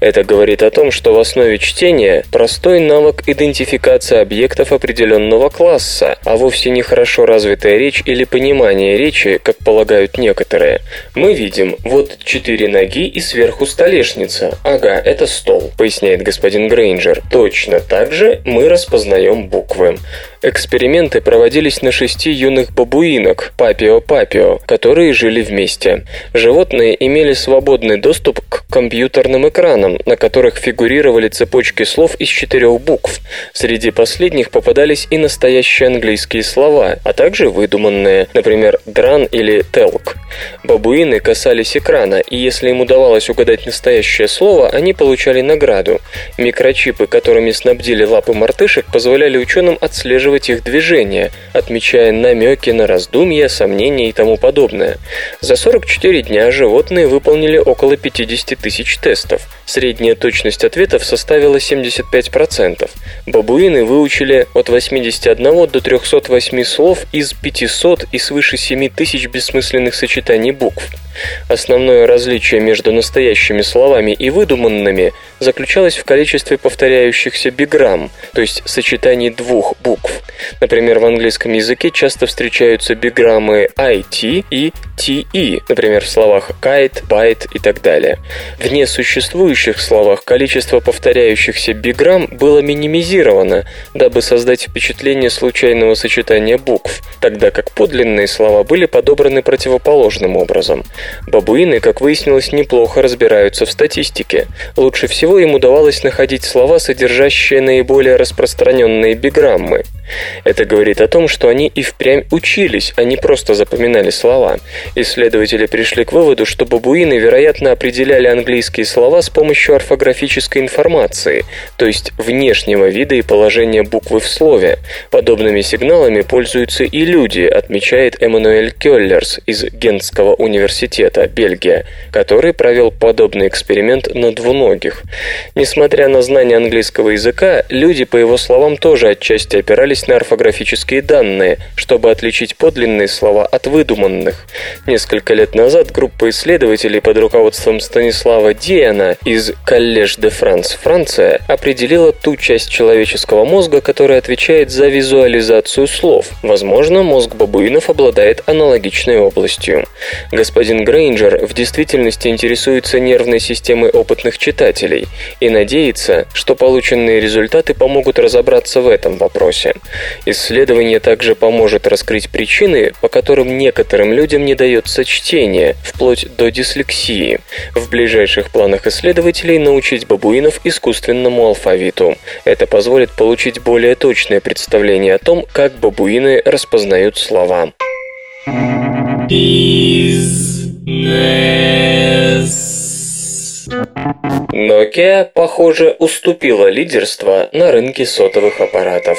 S3: Это говорит о том, что в основе чтения простой навык идентификации объектов определенного класса, а вовсе не хорошо развитая речь или понимание речи, как полагают некоторые. Мы видим вот четыре ноги и сверху столешница. Ага, это стол, поясняет господин Грейнджер. Точно так же мы распознаем буквы. Эксперименты проводились на шести юных бабуинок, папио-папио, которые жили вместе. Животные имели свободный доступ к компьютерным экранам, на которых фигурировали цепочки слов из четырех букв. Среди последних попадались и настоящие английские слова, а также выдуманные, например, дран или телк. Бабуины касались экрана, и если им удавалось угадать настоящее слово, они получали награду. Микрочипы, которыми снабдили лапы мартышек, позволяли ученым отслеживать отслеживать их движения, отмечая намеки на раздумья, сомнения и тому подобное. За 44 дня животные выполнили около 50 тысяч тестов. Средняя точность ответов составила 75%. Бабуины выучили от 81 до 308 слов из 500 и свыше 7 тысяч бессмысленных сочетаний букв. Основное различие между настоящими словами и выдуманными заключалось в количестве повторяющихся биграмм, то есть сочетаний двух букв. Например, в английском языке часто встречаются биграммы IT и TE, например, в словах kite, bite и так далее. В несуществующих словах количество повторяющихся биграмм было минимизировано, дабы создать впечатление случайного сочетания букв, тогда как подлинные слова были подобраны противоположным образом. Бабуины, как выяснилось, неплохо разбираются в статистике. Лучше всего им удавалось находить слова, содержащие наиболее распространенные биграммы. Это говорит о том, что они и впрямь учились, а не просто запоминали слова. Исследователи пришли к выводу, что бабуины, вероятно, определяли английские слова с помощью орфографической информации, то есть внешнего вида и положения буквы в слове. Подобными сигналами пользуются и люди, отмечает Эммануэль Келлерс из Гентского университета, Бельгия, который провел подобный эксперимент на двуногих. Несмотря на знание английского языка, люди, по его словам, тоже отчасти опирались на орфографические данные, чтобы отличить подлинные слова от выдуманных. Несколько лет назад группа исследователей под руководством Станислава Диана из Коллеж де Франс, Франция, определила ту часть человеческого мозга, которая отвечает за визуализацию слов. Возможно, мозг бабуинов обладает аналогичной областью. Господин Грейнджер в действительности интересуется нервной системой опытных читателей и надеется, что полученные результаты помогут разобраться в этом вопросе. Исследование также поможет раскрыть причины, по которым некоторым людям не дается чтение, вплоть до дислексии. В ближайших планах исследователей научить бабуинов искусственному алфавиту. Это позволит получить более точное представление о том, как бабуины распознают слова. Nokia, похоже, уступила лидерство на рынке сотовых аппаратов.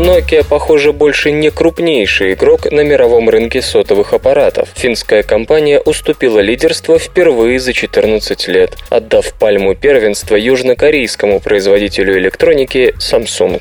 S3: Nokia, похоже, больше не крупнейший игрок на мировом рынке сотовых аппаратов. Финская компания уступила лидерство впервые за 14 лет, отдав пальму первенства южнокорейскому производителю электроники Samsung.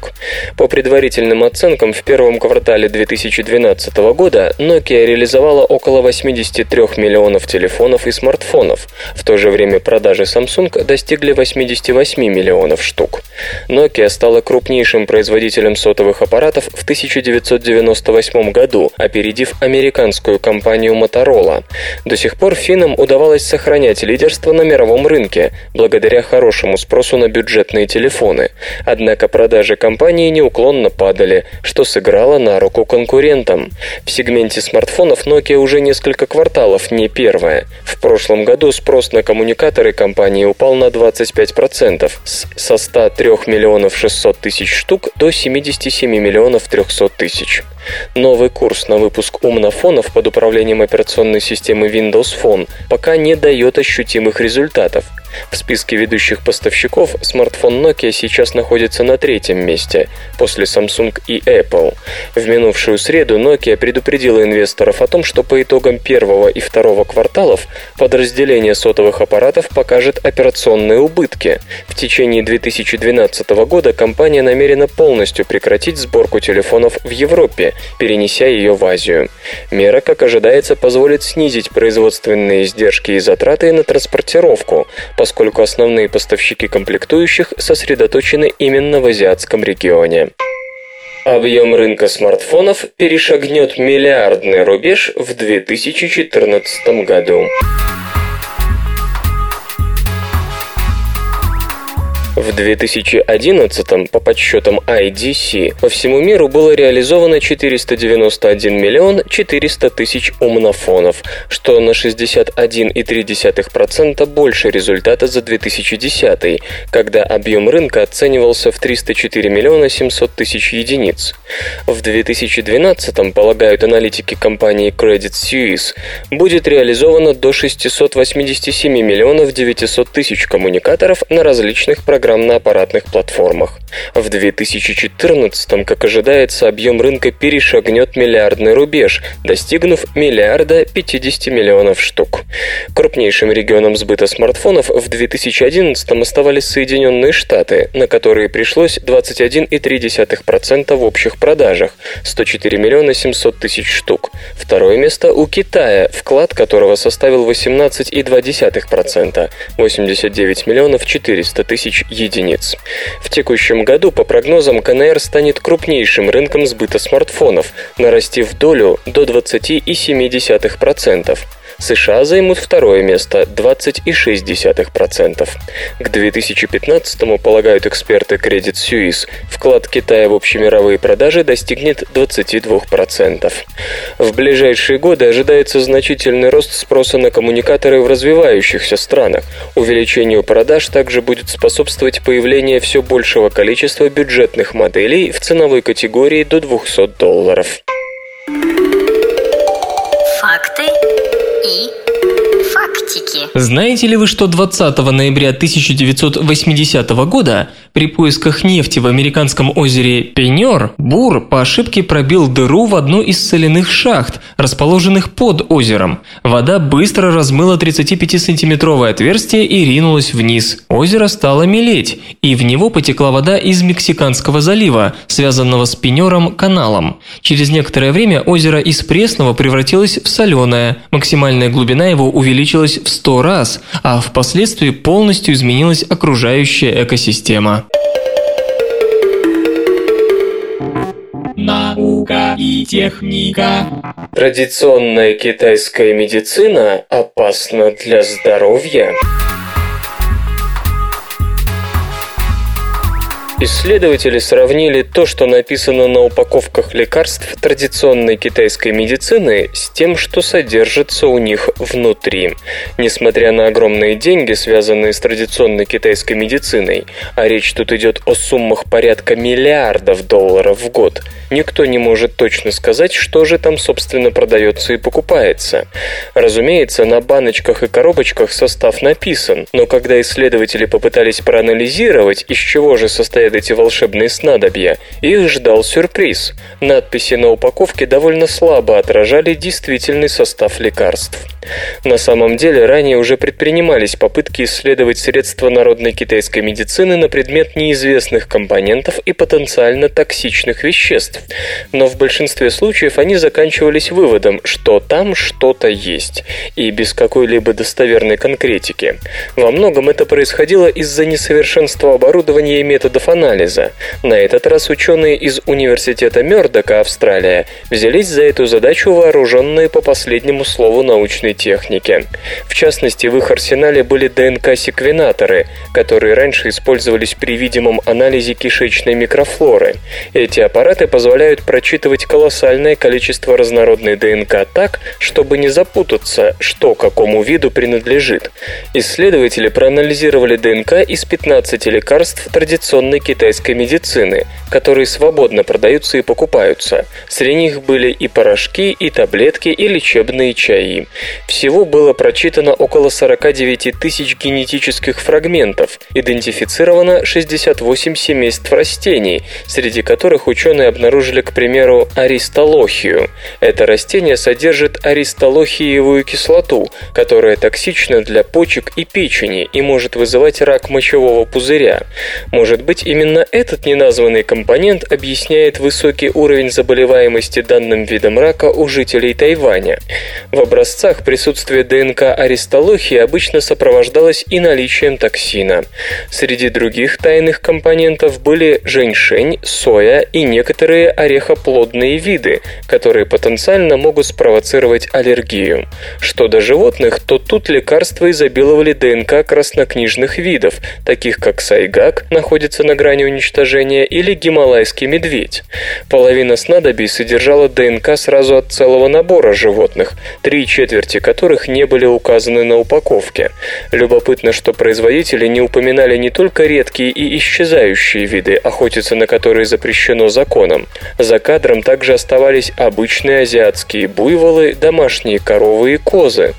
S3: По предварительным оценкам, в первом квартале 2012 года Nokia реализовала около 83 миллионов телефонов и смартфонов. В то же время продажи Samsung достигли 88 миллионов штук. Nokia стала крупнейшим производителем сотовых аппаратов в 1998 году, опередив американскую компанию Motorola. До сих пор финнам удавалось сохранять лидерство на мировом рынке, благодаря хорошему спросу на бюджетные телефоны. Однако продажи компании неуклонно падали, что сыграло на руку конкурентам. В сегменте смартфонов Nokia уже несколько кварталов не первая. В прошлом году спрос на коммуникаторы компании упал на 25%, с со 103 миллионов 600 тысяч штук до 77 миллионов 300 тысяч. Новый курс на выпуск умнофонов под управлением операционной системы Windows Phone пока не дает ощутимых результатов. В списке ведущих поставщиков смартфон Nokia сейчас находится на третьем месте, после Samsung и Apple. В минувшую среду Nokia предупредила инвесторов о том, что по итогам первого и второго кварталов подразделение сотовых аппаратов покажет операционные убытки. В течение 2012 года компания намерена полностью прекратить сборку телефонов в Европе, перенеся ее в Азию. Мера, как ожидается, позволит снизить производственные издержки и затраты на транспортировку, поскольку основные поставщики комплектующих сосредоточены именно в азиатском регионе. Объем рынка смартфонов перешагнет миллиардный рубеж в 2014 году. В 2011 по подсчетам IDC по всему миру было реализовано 491 миллион 400 тысяч умнофонов, что на 61,3% больше результата за 2010, когда объем рынка оценивался в 304 миллиона 700 тысяч единиц. В 2012, полагают аналитики компании Credit Suisse, будет реализовано до 687 миллионов 900 тысяч коммуникаторов на различных программах программно-аппаратных платформах. В 2014, как ожидается, объем рынка перешагнет миллиардный рубеж, достигнув миллиарда 50 миллионов штук. Крупнейшим регионом сбыта смартфонов в 2011 оставались Соединенные Штаты, на которые пришлось 21,3% в общих продажах, 104 миллиона 700 тысяч штук. Второе место у Китая, вклад которого составил 18,2%, 89 миллионов 400 тысяч единиц. В текущем году, по прогнозам, КНР станет крупнейшим рынком сбыта смартфонов, нарастив долю до 20,7%. США займут второе место – 20,6%. К 2015 полагают эксперты Credit Suisse, вклад Китая в общемировые продажи достигнет 22%. В ближайшие годы ожидается значительный рост спроса на коммуникаторы в развивающихся странах. Увеличению продаж также будет способствовать появление все большего количества бюджетных моделей в ценовой категории до 200 долларов.
S7: Факты.
S4: Знаете ли вы, что 20 ноября 1980 года при поисках нефти в американском озере Пеньор Бур по ошибке пробил дыру в одну из соляных шахт, расположенных под озером. Вода быстро размыла 35-сантиметровое отверстие и ринулась вниз. Озеро стало мелеть, и в него потекла вода из Мексиканского залива, связанного с Пеньором каналом. Через некоторое время озеро из пресного превратилось в соленое, максимальная глубина его увеличилась в 100 раз, а впоследствии полностью изменилась окружающая экосистема.
S2: Наука и техника.
S3: Традиционная китайская медицина опасна для здоровья. Исследователи сравнили то, что написано на упаковках лекарств традиционной китайской медицины, с тем, что содержится у них внутри. Несмотря на огромные деньги, связанные с традиционной китайской медициной, а речь тут идет о суммах порядка миллиардов долларов в год, никто не может точно сказать, что же там, собственно, продается и покупается. Разумеется, на баночках и коробочках состав написан, но когда исследователи попытались проанализировать, из чего же состоят эти волшебные снадобья, их ждал сюрприз. Надписи на упаковке довольно слабо отражали действительный состав лекарств. На самом деле, ранее уже предпринимались попытки исследовать средства народной китайской медицины на предмет неизвестных компонентов и потенциально токсичных веществ. Но в большинстве случаев они заканчивались выводом, что там что-то есть, и без какой-либо достоверной конкретики. Во многом это происходило из-за несовершенства оборудования и методов анализа. На этот раз ученые из Университета Мёрдока, Австралия, взялись за эту задачу вооруженные по последнему слову научной техники. В частности, в их арсенале были ДНК-секвенаторы, которые раньше использовались при видимом анализе кишечной микрофлоры. Эти аппараты позволяют прочитывать колоссальное количество разнородной ДНК так, чтобы не запутаться, что какому виду принадлежит. Исследователи проанализировали ДНК из 15 лекарств традиционной китайской медицины, которые свободно продаются и покупаются. Среди них были и порошки, и таблетки, и лечебные чаи. Всего было прочитано около 49 тысяч генетических фрагментов, идентифицировано 68 семейств растений, среди которых ученые обнаружили, к примеру, аристолохию. Это растение содержит аристолохиевую кислоту, которая токсична для почек и печени и может вызывать рак мочевого пузыря. Может быть, именно этот неназванный компонент объясняет высокий уровень заболеваемости данным видом рака у жителей Тайваня. В образцах присутствие ДНК аристолохии обычно сопровождалось и наличием токсина. Среди других тайных компонентов были женьшень, соя и некоторые орехоплодные виды, которые потенциально могут спровоцировать аллергию. Что до животных, то тут лекарства изобиловали ДНК краснокнижных видов, таких как сайгак, находится на грани уничтожения, или гималайский медведь. Половина снадобий содержала ДНК сразу от целого набора животных, три четверти которых не были указаны на упаковке. Любопытно, что производители не упоминали не только редкие и исчезающие виды, охотиться на которые запрещено законом. За кадром также оставались обычные азиатские буйволы, домашние коровы и козы.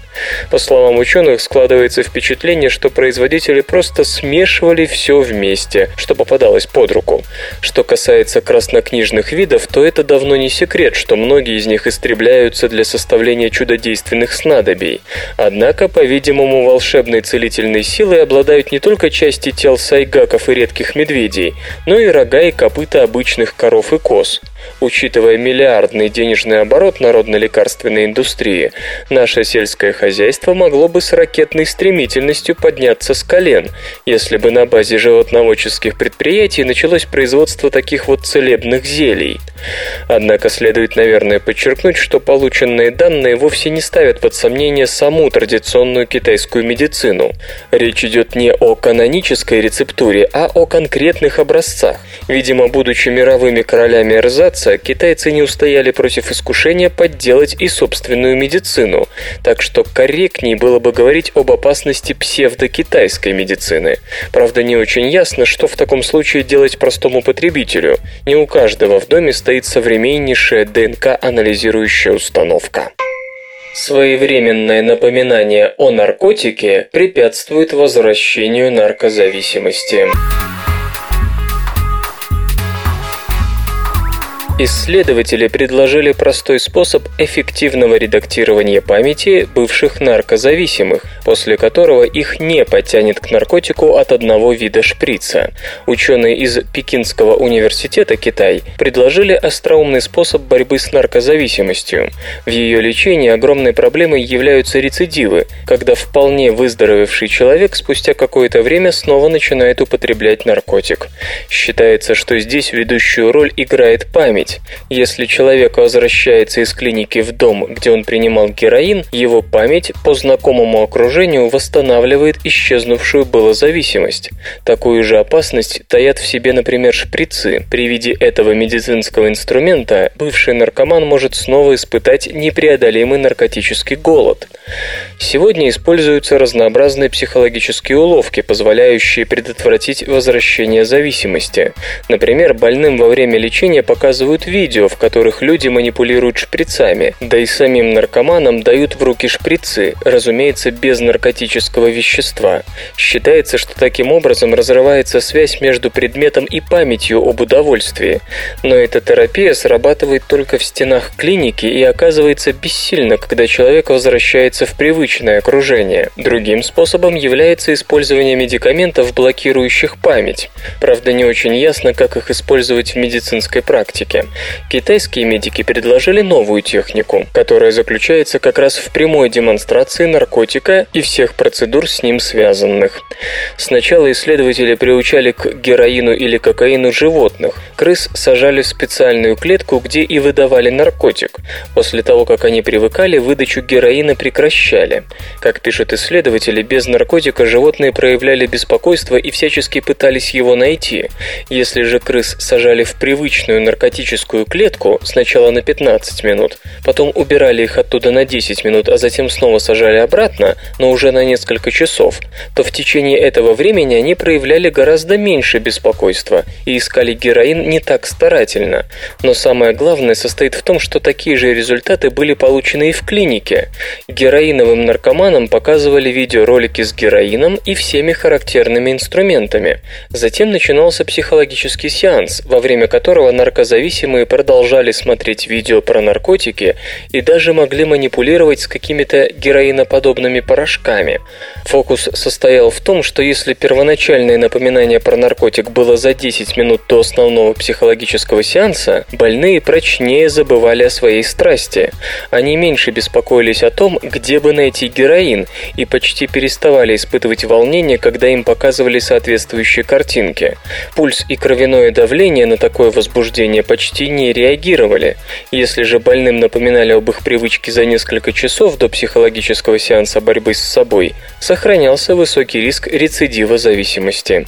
S3: По словам ученых, складывается впечатление, что производители просто смешивали все вместе, что попадалось под руку. Что касается краснокнижных видов, то это давно не секрет, что многие из них истребляются для составления чудодейственных снадобий. Однако, по-видимому, волшебной целительной силой обладают не только части тел сайгаков и редких медведей, но и рога и копыта обычных коров и коз. Учитывая миллиардный денежный оборот народно-лекарственной индустрии, наше сельское хозяйство могло бы с ракетной стремительностью подняться с колен, если бы на базе животноводческих предприятий началось производство таких вот целебных зелий. Однако следует, наверное, подчеркнуть, что полученные данные вовсе не ставят под сомнение саму традиционную китайскую медицину. Речь идет не о канонической рецептуре, а о конкретных образцах. Видимо, будучи мировыми королями эрзаца, китайцы не устояли против искушения подделать и собственную медицину, так что корректней было бы говорить об опасности псевдокитайской медицины. Правда, не очень ясно, что в таком случае делать простому потребителю. Не у каждого в доме стоит современнейшая ДНК-анализирующая установка. Своевременное напоминание о наркотике препятствует возвращению наркозависимости. Исследователи предложили простой способ эффективного редактирования памяти бывших наркозависимых, после которого их не подтянет к наркотику от одного вида шприца. Ученые из Пекинского университета Китай предложили остроумный способ борьбы с наркозависимостью. В ее лечении огромной проблемой являются рецидивы, когда вполне выздоровевший человек спустя какое-то время снова начинает употреблять наркотик. Считается, что здесь ведущую роль играет память, если человек возвращается из клиники в дом, где он принимал героин, его память по знакомому окружению восстанавливает исчезнувшую было зависимость. Такую же опасность таят в себе, например, шприцы. При виде этого медицинского инструмента бывший наркоман может снова испытать непреодолимый наркотический голод. Сегодня используются разнообразные психологические уловки, позволяющие предотвратить возвращение зависимости. Например, больным во время лечения показывают видео, в которых люди манипулируют шприцами, да и самим наркоманам дают в руки шприцы, разумеется, без наркотического вещества. Считается, что таким образом разрывается связь между предметом и памятью об удовольствии. Но эта терапия срабатывает только в стенах клиники и оказывается бессильна, когда человек возвращается в привычное окружение. Другим способом является использование медикаментов, блокирующих память. Правда, не очень ясно, как их использовать в медицинской практике. Китайские медики предложили новую технику, которая заключается как раз в прямой демонстрации наркотика и всех процедур с ним связанных. Сначала исследователи приучали к героину или кокаину животных. Крыс сажали в специальную клетку, где и выдавали наркотик. После того, как они привыкали, выдачу героина прекращали. Как пишут исследователи, без наркотика животные проявляли беспокойство и всячески пытались его найти. Если же крыс сажали в привычную наркотическую клетку сначала на 15 минут, потом убирали их оттуда на 10 минут, а затем снова сажали обратно, но уже на несколько часов, то в течение этого времени они проявляли гораздо меньше беспокойства и искали героин не так старательно. Но самое главное состоит в том, что такие же результаты были получены и в клинике. Героиновым наркоманам показывали видеоролики с героином и всеми характерными инструментами. Затем начинался психологический сеанс, во время которого наркозависимый зависимые продолжали смотреть видео про наркотики и даже могли манипулировать с какими-то героиноподобными порошками. Фокус состоял в том, что если первоначальное напоминание про наркотик было за 10 минут до основного психологического сеанса, больные прочнее забывали о своей страсти. Они меньше беспокоились о том, где бы найти героин, и почти переставали испытывать волнение, когда им показывали соответствующие картинки. Пульс и кровяное давление на такое возбуждение почти не реагировали. Если же больным напоминали об их привычке за несколько часов до психологического сеанса борьбы с собой, сохранялся высокий риск рецидива зависимости.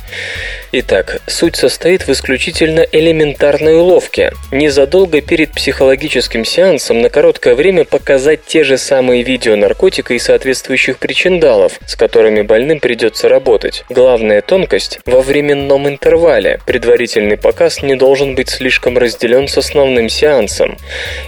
S3: Итак, суть состоит в исключительно элементарной уловке. Незадолго перед психологическим сеансом на короткое время показать те же самые видео наркотика и соответствующих причиндалов, с которыми больным придется работать. Главная тонкость – во временном интервале. Предварительный показ не должен быть слишком разделен с основным сеансом.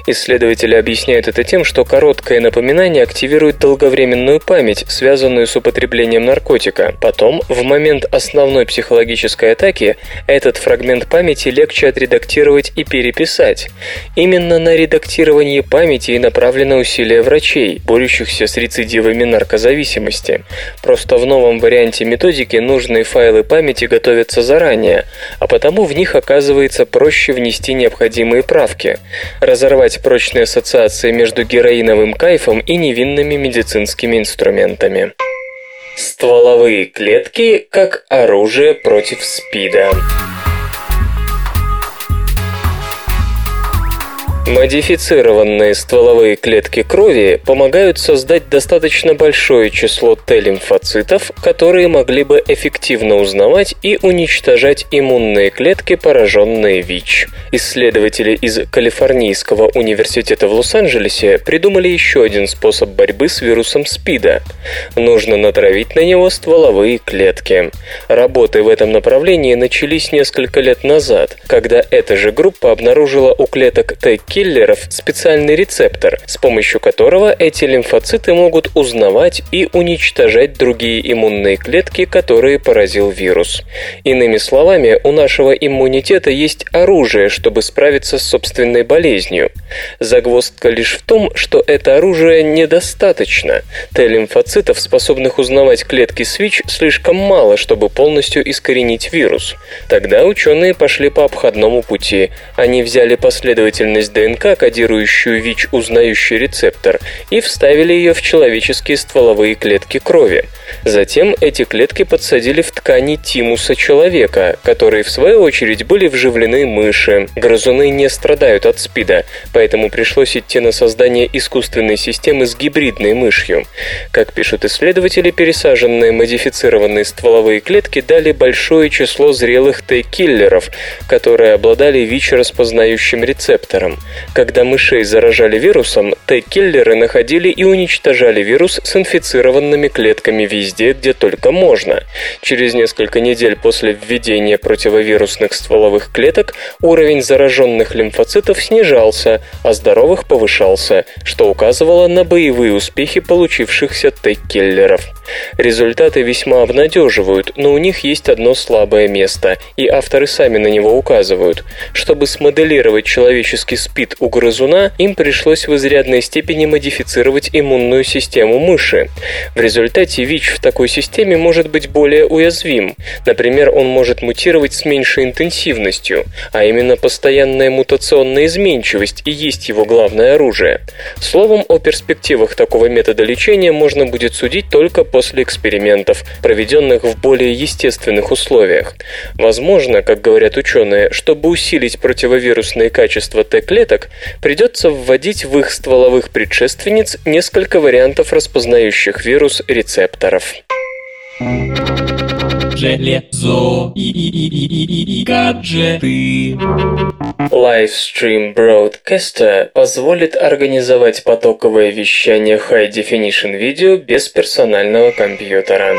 S3: Исследователи объясняют это тем, что короткое напоминание активирует долговременную память, связанную с употреблением наркотика. Потом, в момент основной психологической атаки, этот фрагмент памяти легче отредактировать и переписать. Именно на редактирование памяти и направлено усилия врачей, борющихся с рецидивами наркозависимости. Просто в новом варианте методики нужные файлы памяти готовятся заранее, а потому в них оказывается проще внести необходимые правки, разорвать прочные ассоциации между героиновым кайфом и невинными медицинскими инструментами. Стволовые клетки как оружие против СПИДа. Модифицированные стволовые клетки крови помогают создать достаточно большое число Т-лимфоцитов, которые могли бы эффективно узнавать и уничтожать иммунные клетки, пораженные ВИЧ. Исследователи из Калифорнийского университета в Лос-Анджелесе придумали еще один способ борьбы с вирусом СПИДа. Нужно натравить на него стволовые клетки. Работы в этом направлении начались несколько лет назад, когда эта же группа обнаружила у клеток Т киллеров специальный рецептор, с помощью которого эти лимфоциты могут узнавать и уничтожать другие иммунные клетки, которые поразил вирус. Иными словами, у нашего иммунитета есть оружие, чтобы справиться с собственной болезнью. Загвоздка лишь в том, что это оружие недостаточно. Т-лимфоцитов, способных узнавать клетки СВИЧ, слишком мало, чтобы полностью искоренить вирус. Тогда ученые пошли по обходному пути. Они взяли последовательность ДНК, кодирующую ВИЧ узнающий рецептор, и вставили ее в человеческие стволовые клетки крови. Затем эти клетки подсадили в ткани тимуса человека, которые в свою очередь были вживлены мыши. Грызуны не страдают от СПИДа, поэтому пришлось идти на создание искусственной системы с гибридной мышью. Как пишут исследователи, пересаженные модифицированные стволовые клетки дали большое число зрелых Т-киллеров, которые обладали ВИЧ-распознающим рецептором. Когда мышей заражали вирусом, Т-киллеры находили и уничтожали вирус с инфицированными клетками везде, где только можно. Через несколько недель после введения противовирусных стволовых клеток уровень зараженных лимфоцитов снижался, а здоровых повышался, что указывало на боевые успехи получившихся Т-киллеров. Результаты весьма обнадеживают, но у них есть одно слабое место, и авторы сами на него указывают. Чтобы смоделировать человеческий спид у грызуна, им пришлось в изрядной степени модифицировать иммунную систему мыши. В результате ВИЧ в такой системе может быть более уязвим. Например, он может мутировать с меньшей интенсивностью, а именно постоянная мутационная изменчивость и есть его главное оружие. Словом, о перспективах такого метода лечения можно будет судить только после экспериментов, проведенных в более естественных условиях. Возможно, как говорят ученые, чтобы усилить противовирусные качества Т-клеток, придется вводить в их стволовых предшественниц несколько вариантов распознающих вирус рецепторов.
S2: Железо и гаджеты.
S3: Livestream Broadcaster позволит организовать потоковое вещание High Definition видео без персонального компьютера.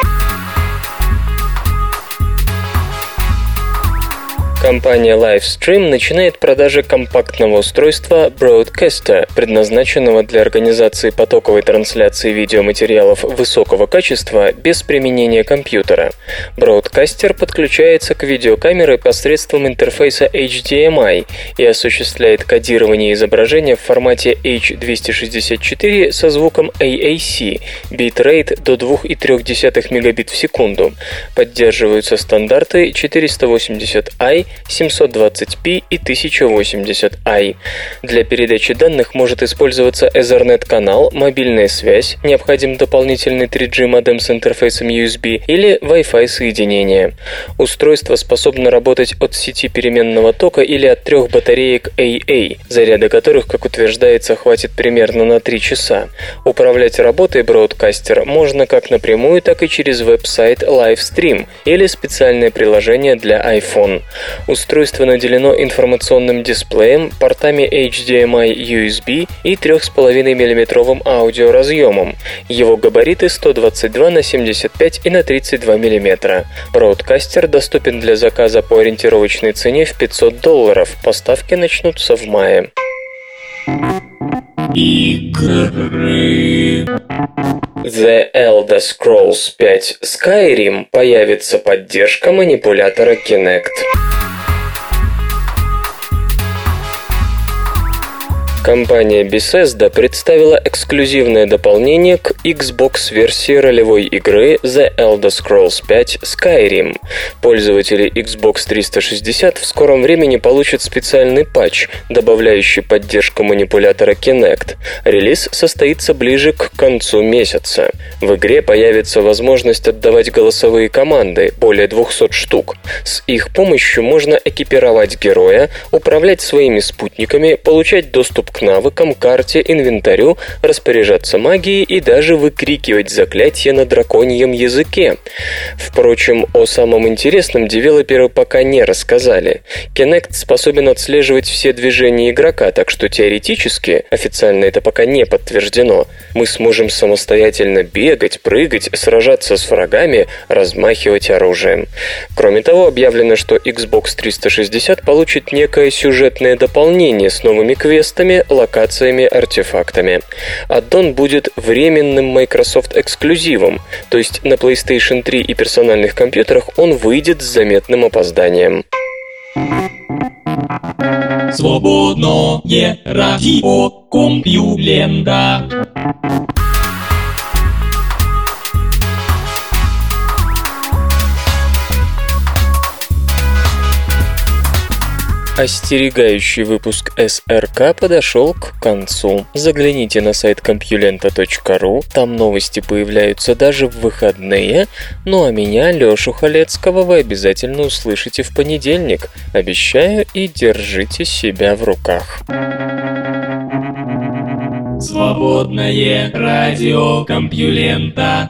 S3: Компания Livestream начинает продажи компактного устройства Broadcaster, предназначенного для организации потоковой трансляции видеоматериалов высокого качества без применения компьютера. Broadcaster подключается к видеокамере посредством интерфейса HDMI и осуществляет кодирование изображения в формате H264 со звуком AAC, битрейт до 2,3 мегабит в секунду. Поддерживаются стандарты 480i, 720p и 1080i. Для передачи данных может использоваться Ethernet-канал, мобильная связь, необходим дополнительный 3G модем с интерфейсом USB или Wi-Fi соединение. Устройство способно работать от сети переменного тока или от трех батареек AA, заряда которых, как утверждается, хватит примерно на 3 часа. Управлять работой Broadcaster можно как напрямую, так и через веб-сайт Livestream или специальное приложение для iPhone. Устройство наделено информационным дисплеем, портами HDMI USB и 3,5 мм аудиоразъемом. Его габариты 122 на 75 и на 32 мм. Broadcaster доступен для заказа по ориентировочной цене в 500 долларов. Поставки начнутся в мае.
S2: Игры.
S3: The Elder Scrolls 5 Skyrim появится поддержка манипулятора Kinect. Компания Bethesda представила эксклюзивное дополнение к Xbox-версии ролевой игры The Elder Scrolls 5 Skyrim. Пользователи Xbox 360 в скором времени получат специальный патч, добавляющий поддержку манипулятора Kinect. Релиз состоится ближе к концу месяца. В игре появится возможность отдавать голосовые команды, более 200 штук. С их помощью можно экипировать героя, управлять своими спутниками, получать доступ к навыкам, карте, инвентарю, распоряжаться магией и даже выкрикивать заклятия на драконьем языке. Впрочем, о самом интересном девелоперы пока не рассказали. Kinect способен отслеживать все движения игрока, так что теоретически, официально это пока не подтверждено, мы сможем самостоятельно бегать, прыгать, сражаться с врагами, размахивать оружием. Кроме того, объявлено, что Xbox 360 получит некое сюжетное дополнение с новыми квестами, локациями, артефактами. Аддон будет временным Microsoft эксклюзивом, то есть на PlayStation 3 и персональных компьютерах он выйдет с заметным опозданием.
S2: Свободное радио Компьюлента.
S3: Остерегающий выпуск СРК подошел к концу. Загляните на сайт compulenta.ru, там новости появляются даже в выходные. Ну а меня, Лёшу Халецкого, вы обязательно услышите в понедельник. Обещаю и держите себя в руках.
S2: Свободное радио Компьюлента.